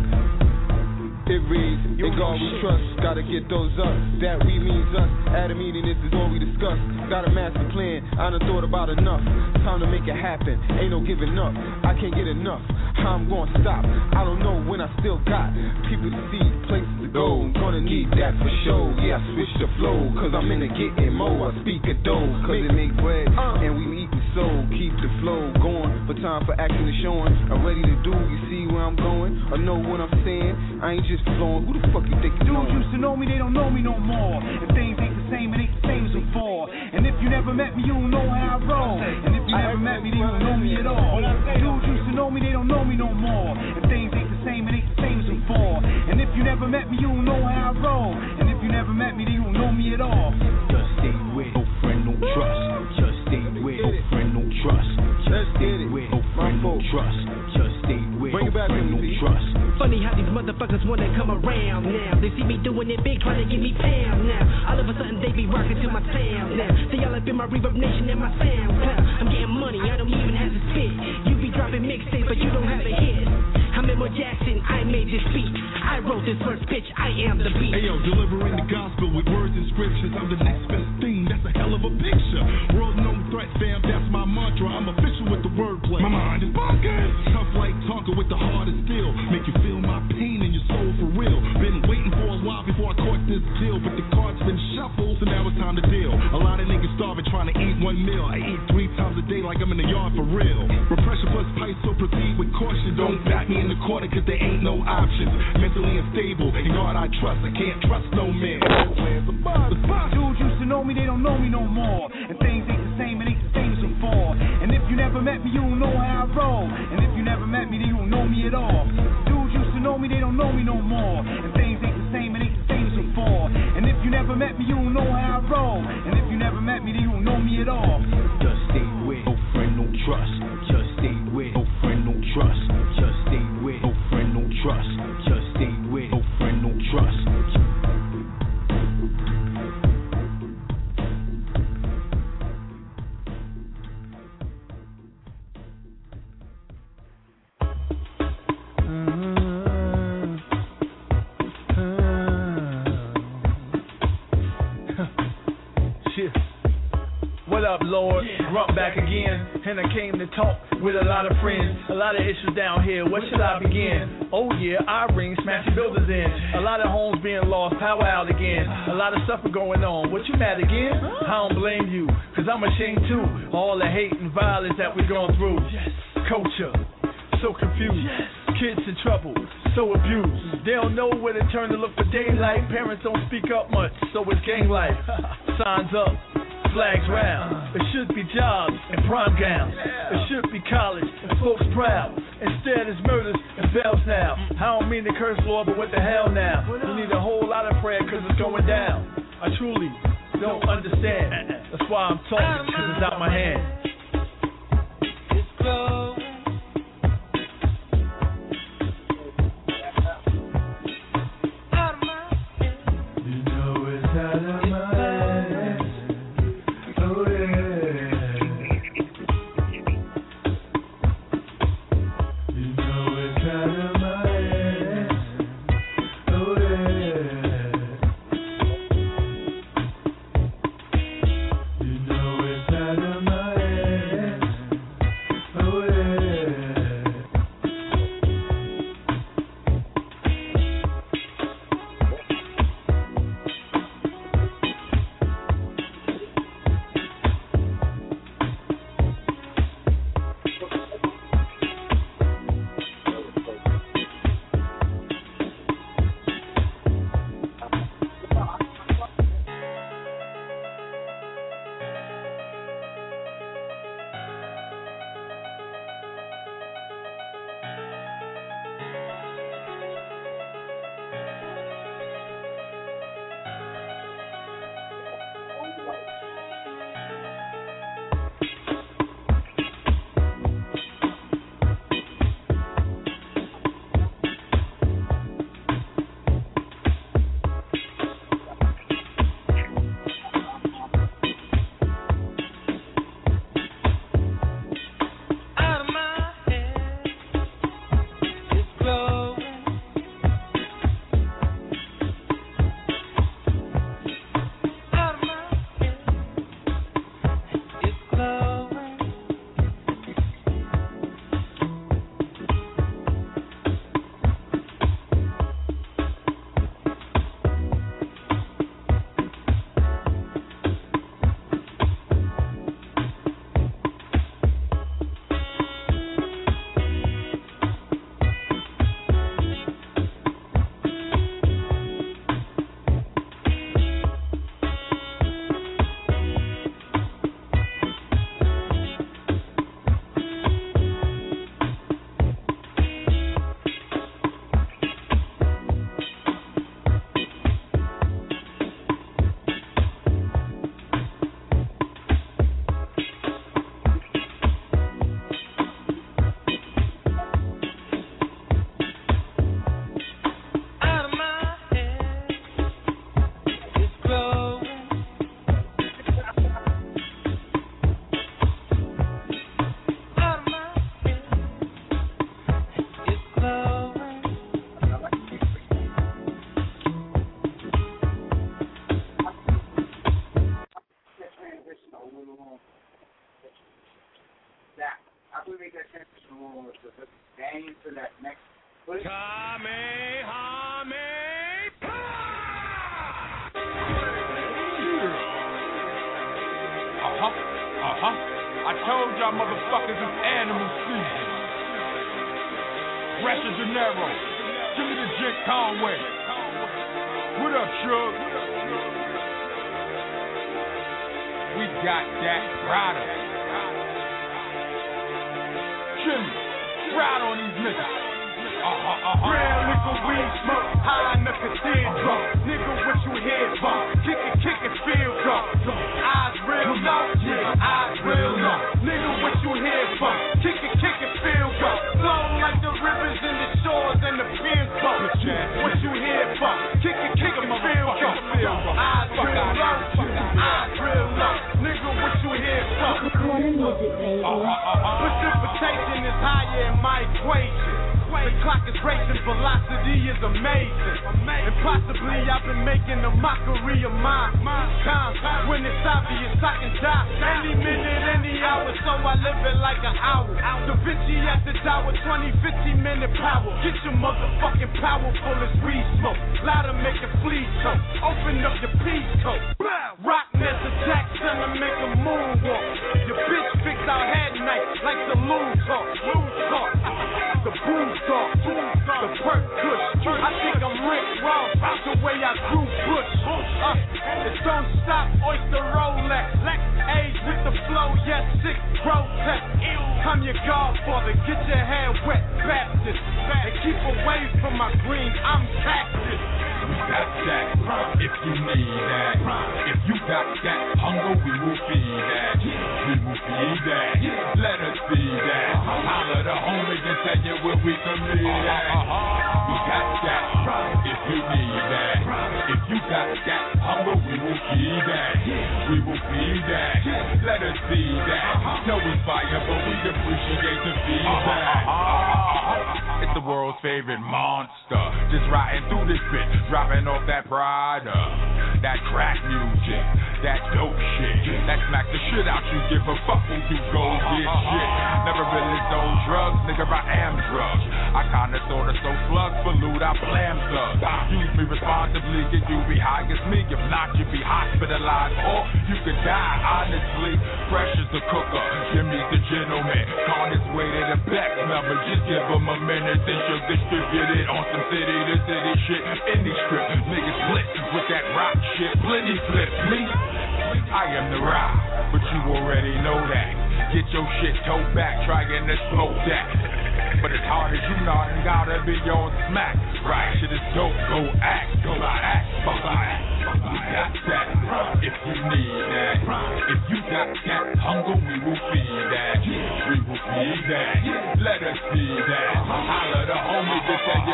It reads, in God we trust, gotta get those up. That we means us. At a meeting, this is all we discuss. Got a master plan, I done thought about enough. Time to make it happen, ain't no giving up. I can't get enough. How I'm gonna stop? I don't know when I still got people to see, places to go. I'm gonna need that for sure. Yeah, I switch the flow, cause I'm in the getting mo. I speak a dough, cause it make bread, uh. and we eating soul. Keep the flow going, for time for action is showing. I'm ready to do, you see where I'm going? I know what I'm saying, I ain't just flowing. Who the fuck you think you Dudes used to know me, they don't know me no more. If things ain't the same, it ain't the same as before. And if you never met me, you don't know how I roll. And if you never met me, then you don't know me at all. Dudes used to know me, they don't know me no more. If things ain't the same, it ain't the same as before. And if you never met me, you don't know how I roll. And if you never met me, then you don't know me at all. Just stay with no friend, no trust. Just stay with no friend, no trust. Just stay with no friend, no trust. Just no friend, no trust. Funny how these motherfuckers wanna come around now. They see me doing it big, trying to get me pound now. All of a sudden they be rocking to my sound now. They all up in my ReverbNation and my sound. Huh? I'm getting money, I don't even have to spit. You be dropping mixtapes, but you don't have a hit. I'm Edward Jackson, I made this beat. I wrote this first pitch, I am the beat. Hey yo, delivering the gospel with words and scriptures. I'm the next best thing, that's a hell of a picture. World known threat, fam, that's my mantra. I'm official with the wordplay. My mind is bonkers. Talking with the of steel. Make you feel my pain in your soul for real. Been waiting for a while before I caught this deal, but the cards been shuffled, so now it's time to deal. A lot of niggas starving trying to eat one meal. I eat three times a day like I'm in the yard for real. Repression plus pipe, so proceed with caution. Don't back me in the corner, cause there ain't no options. Mentally unstable, and God I trust. I can't trust no man. Dudes used to know me, they don't know me no more. And things ain't the same, it ain't the And if you never met me, you don't know how I roll. And if you never met me, then you don't know me at all. Dudes used to know me, they don't know me no more. Lot down here. Where should I begin? Oh yeah, I ring smashing buildings in. A lot of homes being lost, power out again. A lot of stuff going on. What you mad again? I don't blame you, cause I'm ashamed too. All the hate and violence that we're going through. Culture, so confused. Kids in trouble, so abused. They don't know where to turn to look for daylight. Parents don't speak up much, so it's gang life. Signs up, flags round. It should be jobs and prom gowns. It should be college and folks proud. Instead, it's murders and bells now. I don't mean to curse, Lord, but what the hell now? We need a whole lot of prayer because it's going down. I truly don't understand. That's why I'm talking, because it's out my hand. That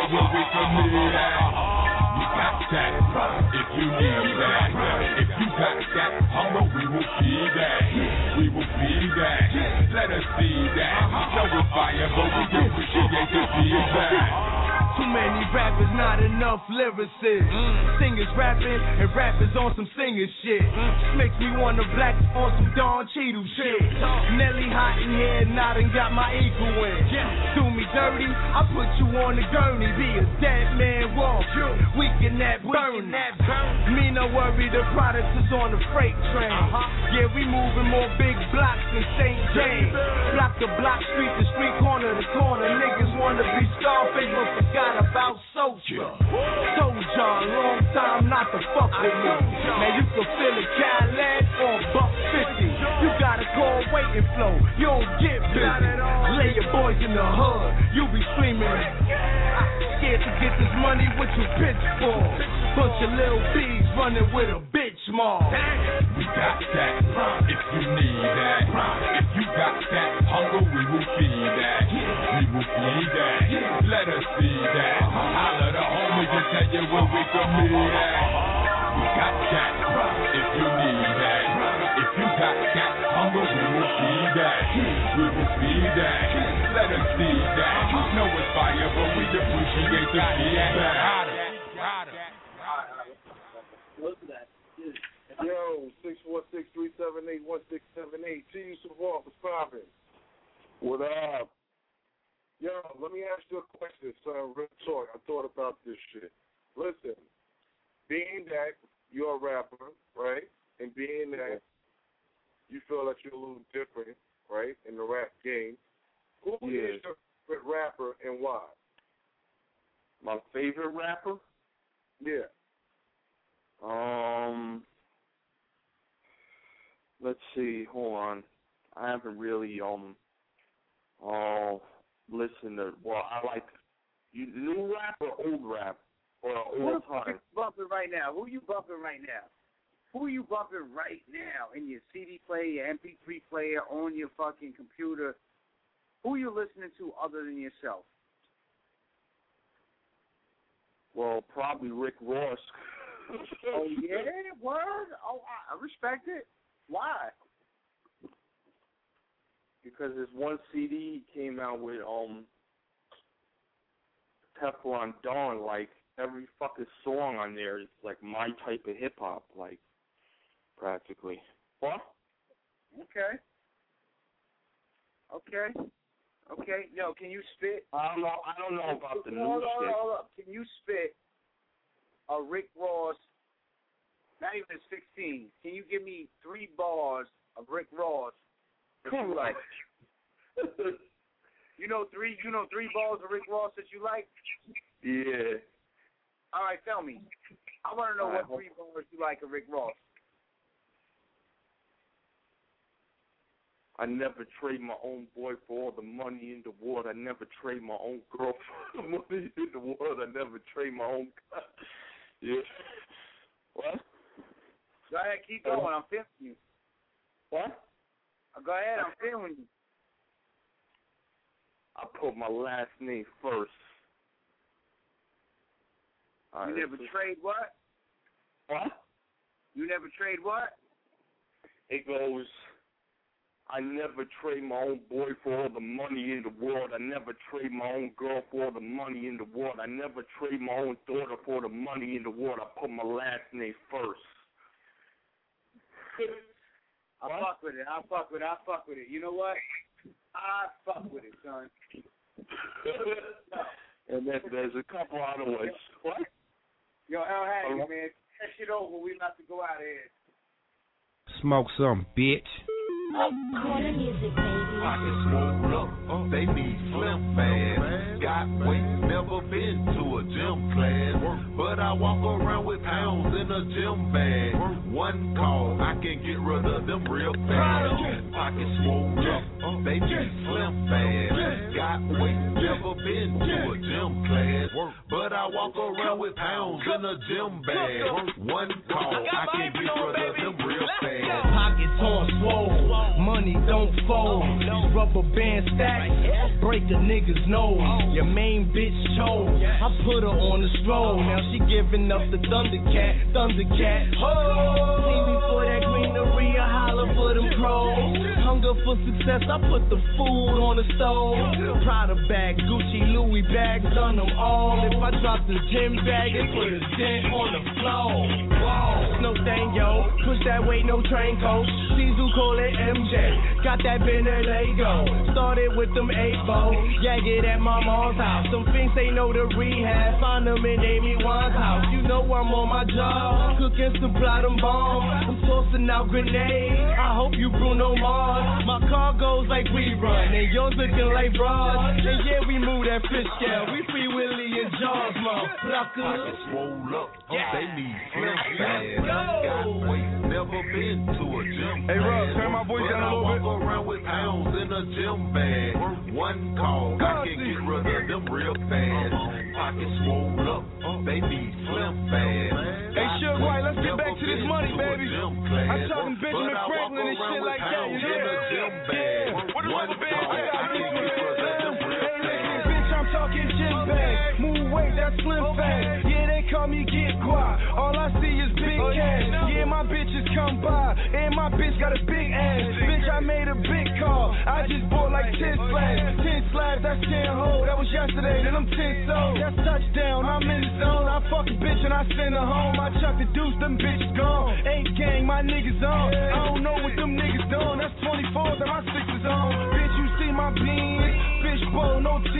to tell you where we got that, if you need that. If you got that hunger, we will feed that. We will feed that. Let us feed that. No, we fire, but we appreciate the feedback. Many rappers, not enough lyricists. Singers rapping and rappers on some singer shit. Makes me wanna black on some Don Cheadle shit. Nelly hot in here, not and got my equal in. Do me dirty, I put you on the gurney. Be a dead man walk. We can that burn. Me no worry, the product is on the freight train. Yeah, we moving more big blocks than St. James. Block to block, street to street, corner to corner. Niggas wanna be Scarface, but forgot about Soldier. Told y'all long time not to fuck with me. Now you can feel a Cadillac on buck 50. You gotta call waiting flow. You don't get busy. Lay your boys in the hood. You be screaming. Scared to get this money, what you bitch for? Bunch of little bees running with a bitch mom. We got that, if you need that. If you got that hunger, we will feed that. We will feed that. Let us see that. Holler the homies and tell you where we can meet at. We got that, if you need that. If you got that hunger, we will feed that. We will feed that. Let us feed that. Know it's fire, but we appreciate the feedback. Yo, six four six three seven eight one six seven eight. T. U. Savant, what's poppin'? What up? Yo, let me ask you a question, son. Real talk. I thought about this shit. Listen, being that you're a rapper, right, and being that you feel that you're a little different, right, in the rap game, who Yeah. is your favorite rapper and why? My favorite rapper? Yeah. Um, let's see. Hold on. I haven't really um, oh, listened to. Well, I like you new rap or old rap or Who the fuck time. bumping right now? Who you bumping right now? Who you bumping right now in your CD player, your MP3 player, on your fucking computer? Who you listening to other than yourself? Well, probably Rick Ross. oh yeah, word. Oh, I respect it. Why? Because his one CD he came out with um Teflon Don like every fucking song on there is like my type of hip hop, like practically. What? Okay. Okay. Okay. Yo, can you spit? I don't know. I don't know about the new hold on, shit. hold up. Can you spit a Rick Ross? Not even a 16. Can you give me three bars of Rick Ross that you like? you know three. You know three balls of Rick Ross that you like. Yeah. All right, tell me. I want to know All right, what three bars you like of Rick Ross. I never trade my own boy for all the money in the world. I never trade my own girl for the money in the world. I never trade my own. yeah. What? Go ahead, keep going. I'm you. What? Go ahead, I'm feeling you. I put my last name first. All You right, never trade what? What? You never trade what? It goes. I never trade my own boy for all the money in the world. I never trade my own girl for all the money in the world. I never trade my own daughter for the money in the world. I put my last name first. I fuck with it. I fuck with it. I fuck with it. You know what? I fuck with it, son. and then there's a couple other ones. What? Yo, L Hattie, Hello? man. That shit over. We about to go out of here. Smoke some, bitch. Corner music, baby. Pockets swole up, uh, uh, they need slim fast. Got weight, never been to a gym class. But I walk around with pounds in a gym bag. One call, I can get rid of them real fast. Pockets swole up, they need slim fast. Got weight, never been to a gym class. But I walk around with pounds in a gym bag. One call, I can get rid of them real fast. Pockets on swole, money don't fold. Rubber band stacks, break a nigga's nose. Your main bitch chose. I put her on the stroll. Now she giving up the Thundercat, Thundercat. Oh, see me for that greenery, I holler for them pros. Hunger for success, I put the food on the stove. Prada bag, Gucci, Louis bags, done them all. If I drop the gym bag, they put a dent on the floor. Whoa, no thing, yo. Push that weight, no train coach. Caesar call it MJ. Got that Lego. Started with them eight bow. Yeah, get at my mom's house. Some things they know the rehab. Find them in Amy Wine's house. You know I'm on my job. Cooking supply them bombs. I'm tossing out grenades. I hope you Bruno Mars. My car goes like we run. And yours looking like bras. And yeah, we move that fish scale. We free Willie and Jaws, motherfucker. Pockets swole up, they need slim fast. Got weight, never been to a Hey, Russ, turn my voice down a little bit. I walk around with pounds in a gym bag. One call, I can get rid of them real fast. Pockets swole up, they need slim fast. Hey, Suge White, let's get back to this money, baby. I'm talking Benjamin Franklin and shit like that. In a gym bag. One call, I I'm talking gym bag. Move weight, that's slim fast. Yeah, they call me get guap. All I see is Yeah, my bitches come by. And my bitch got a big ass. Bitch, I made a big call. I just bought like 10 slabs. 10 slabs, that's 10 hoes. That was yesterday, then I'm 10 sold. That's touchdown, I'm in the zone. I fuck a bitch and I send her home. I chuck the deuce, them bitches gone. Ain't gang, my niggas on. I don't know what them niggas doing. That's 24 that my six is on. Bitch, you see my beans. Fishbowl, no 10.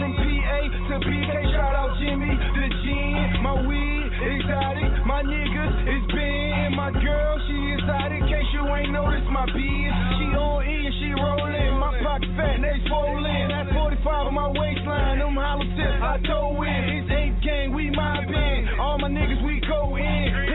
From PA to PK, shout out Jimmy, the gin. My weed, exotic. My niggas is Ben. My girl, she exotic. Case you ain't noticed, my bitch. She on E and she rollin'. My pocket fat, they swollen. That's 45 on my waistline. Them hollow tips, I toe in. It's 8 gang, we my mobbin'. All my niggas, we go in.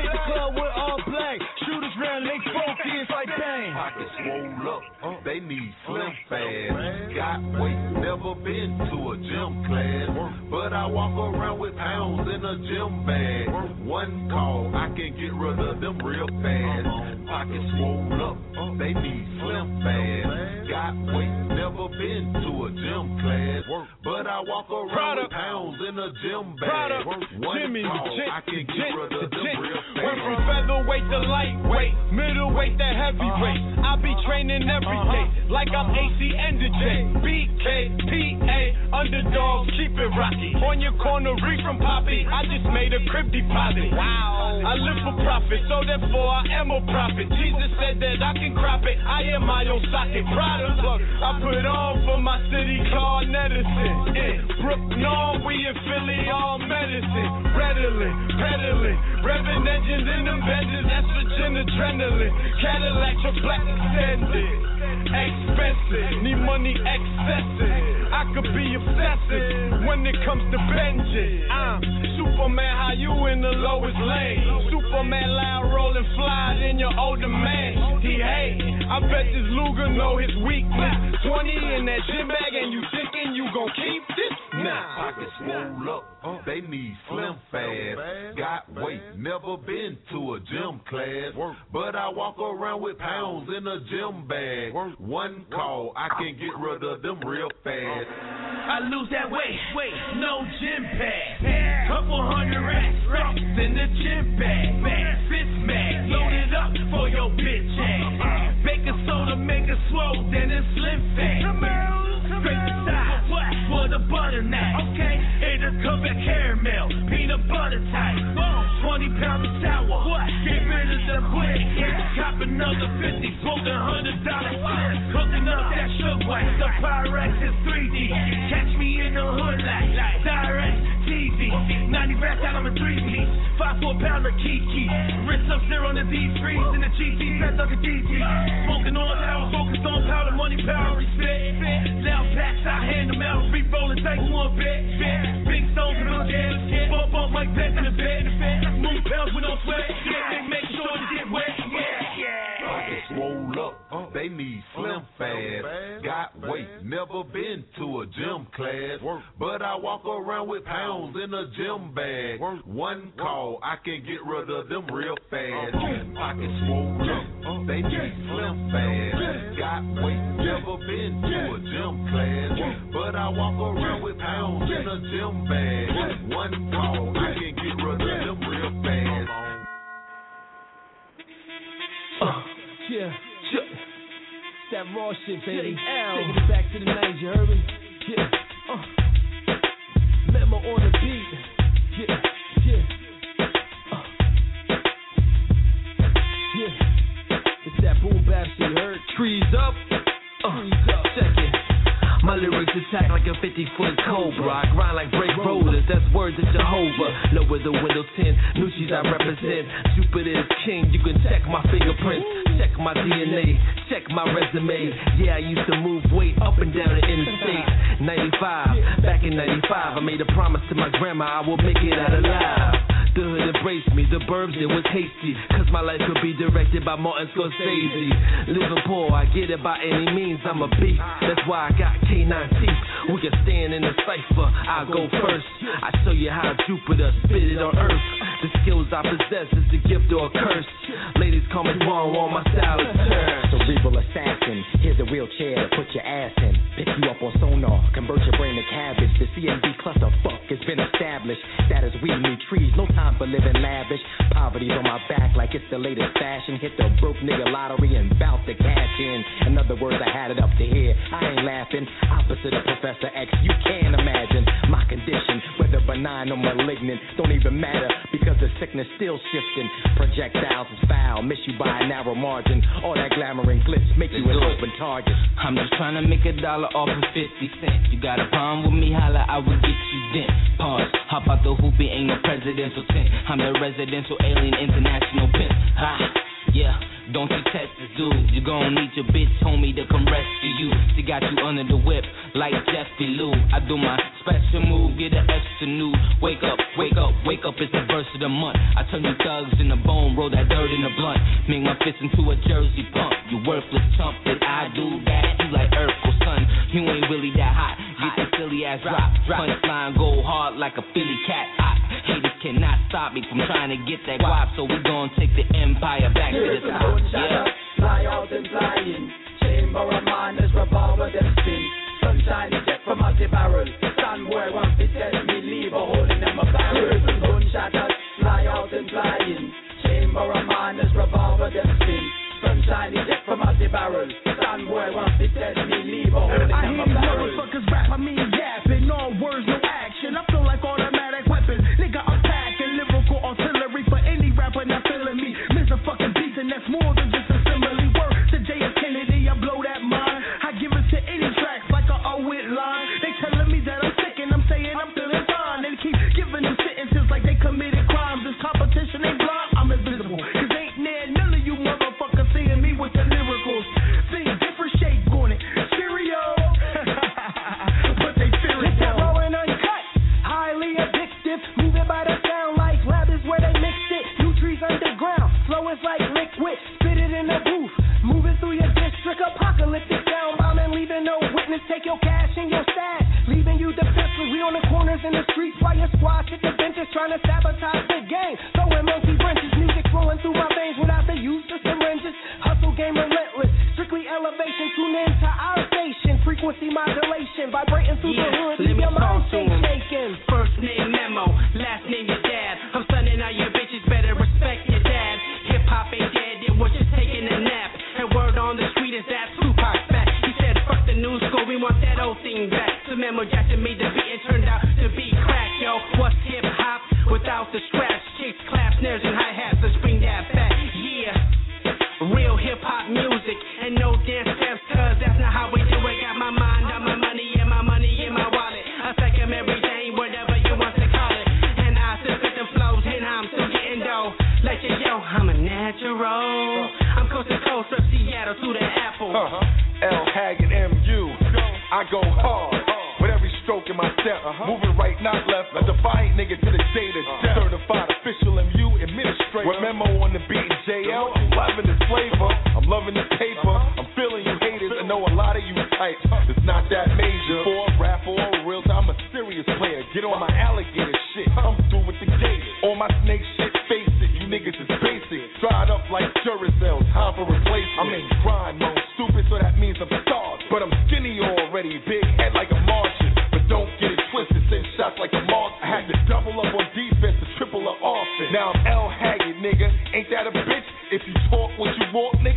They focus like bang. Pockets swole up, they need slim fast. Got weight, never been to a gym class. But I walk around with pounds in a gym bag. One call, I can get rid of them real fast. Pockets swole up, they need slim fast. Got weight, never been to a gym class. But I walk around with pounds in a gym bag. One Jimmy, call, Jim- I can get Jim- rid of them Jim- real Went from featherweight the lightweight, middleweight the heavyweight. Uh-huh. I be training every uh-huh. day like I'm AC and the J. BK, PA, underdogs, keep it rocky. On your corner, read from Poppy. I just made a crib deposit. Wow. I live for profit, so therefore I am a prophet. Jesus said that I can crop it. I am my own socket. Product. I put on for my city called Edison. Brooklyn, we in Philly, all medicine. Redolent, pedaling, revving engines in them Benzes. Estrogen, adrenaline. Cadillac, your black extended. Expensive, need money excessive. I could be obsessive when it comes to Benji. I'm Superman, how you in the lowest lane? Superman loud rolling fly in your older man. He hate. I bet this Luger know his weakness. 20 in that gym bag and you thinking you gon' keep this? Nah, pockets swole up, they need slim fast. Got weight, never been to a gym class. But I walk around with pounds in a gym bag. One call, I can get rid of them real fast. I lose that weight, wait, no gym pad. Couple hundred racks, racks in the gym bag. Fifth mag, load it up for your bitch ass. Baking soda make it swole, then it's slim fat. Scrape the sides for the butter butternut. Okay, it'll come back caramel, peanut butter type. Boom, 20 pounds of sour, get rid of the quick. Cop another 50, smoke a hundred dollar flip. Cooking up that sugar white, the Pyrex is 3D. Catch me in the hood like, like direct TV. 90 racks out, I'm a three piece. Five four pound of Kiki. Wrist up zero on the D3s in the GT, fast like a DT. Smoking on power, focused on powder, money, power, respect. Loud packs, I hand them out, free rolling, take one bet. Big stones in the gas, bump bump like that in the bed. Move pounds with no sweat, yeah, make sure to get wet, yeah, yeah. Swole up, they need slim fast. Got weight, never been to a gym class. But I walk around with pounds. in a gym bag. One call, I can get rid of them real fast. Pockets swole up, they need slim fast. Got weight, never been to a gym class. But I walk around with pounds in a gym bag. One call, I can get rid of them real fast. Uh, yeah, yeah. That raw shit, baby. Taking it back to the 90s, you heard me? Yeah, uh. Memo on the beat. Yeah, yeah. Uh. Yeah. It's that boom bap shit, you heard? Trees up. Uh, Trees up. Check it. My lyrics attack like a 50 foot cobra. I grind like brake rollers, that's words of Jehovah. Lower the window 10, Nucci's I represent. Jupiter is king, you can check my fingerprints. Check my DNA, check my resume. Yeah, I used to move weight up and down the interstate. 95, back in 95, I made a promise to my grandma I will make it out alive. The hood embraced me, the burbs it was hasty. Cause my life could be directed by Martin Scorsese. Living poor, I get it by any means, I'm a beast. That's why I got K9 teeth. We can stand in the cipher, I'll go first. I show you how Jupiter spit it on earth. The skills I possess is a gift or a curse. Ladies call me Juan, Juan, my style is terse. Cerebral assassin, here's a wheelchair to put your ass in. Pick you up on sonar, convert your brain to cabbage. The CMB cluster fuck has been established. That is we need trees, no time for living lavish. Poverty's on my back like it's the latest fashion. Hit the broke nigga lottery and bout to cash in. In other words, I had it up to here. I ain't laughing. Opposite of Professor X, you can't imagine my condition, whether benign or malignant. Don't even matter because the sickness still shifting. Projectiles is foul, miss you by a narrow margin. All that glamour and glitz make you an open target. I'm just trying to make a dollar off of 50 cents. You got a problem with me, holla, I will get you dent. Pause, hop out the hoopy, ain't no presidential tent. I'm the residential alien international pimp. Ha, yeah. Don't you test this dude. You gon' need your bitch homie to come rescue you. She got you under the whip like Jeffy Lou. I do my special move, get an extra new. Wake up, wake up, wake up, it's the verse of the month. I turn you thugs in the bone, roll that dirt in the blunt. Make my fist into a jersey pump. You worthless chump, did I do that? You like Urkel, son. You ain't really that hot. Get the silly ass drop. Punchline go hard like a Philly cat. I, cannot stop me from trying to get that guap. So we gon' take the empire back to the top. Yeah. Fly out and fly in. Chamber of madness, revolver them spin. Sunshine jet from out the barrel. Stand boy want to tell me leave a hole in them a barrel. Gunshot us, fly out and fly in. Chamber of miners, revolver them spin. Sunshine eject from out the barrel. Stand boy once they tell me leave a hole in I my hear these barrel. motherfuckers rap, I mean yapping, all words, no that's more Take your cash and your stash, leaving you defenseless. We on the corners in the streets while your squad hit the benches, trying to sabotage the game. Throwing monkey wrenches, music flowing through my veins without the use of syringes. Hustle game relentless, strictly elevation. Tune in to our station, frequency modulation, vibrating through the Yeah, hood. let Leave your mind talk to stay 'em. shaking. First name memo, last name thing back. So Memo Jackson made the beat, it turned out to be crack, yo. What's hip hop without the scratch? Kicks, claps, snares, and hi hats. Let's bring that back, yeah. Real hip hop music and no dance steps, cause that's not how we do it. Got my mind on my money and my money in my wallet. I take 'em every day, whatever you want to call it. And I still spit the flows, and I'm still getting dough. Like you, yo, I'm a natural. I'm coast to coast from Seattle to the Apple. Uh-huh. L. I go hard with every stroke in my step. Uh-huh. Moving right, not left. A defiant nigga to the day to death. Certified official MU administrator. With memo on the beat JL. I'm loving the flavor. I'm loving the paper. Uh-huh. I'm feeling you haters. I know a lot of you types. It's not that major. For a rap or a real I'm a serious player. Get on my alligator shit. I'm through with the gators. On my snake shit, face it. You niggas is basic. Dried up like Duracell. Time for a replacement. I'm in grind mode. Stupid, so that means I'm starved. But I'm skinny Now I'm L Haggood, nigga. Ain't that a bitch? If you talk what you want, nigga,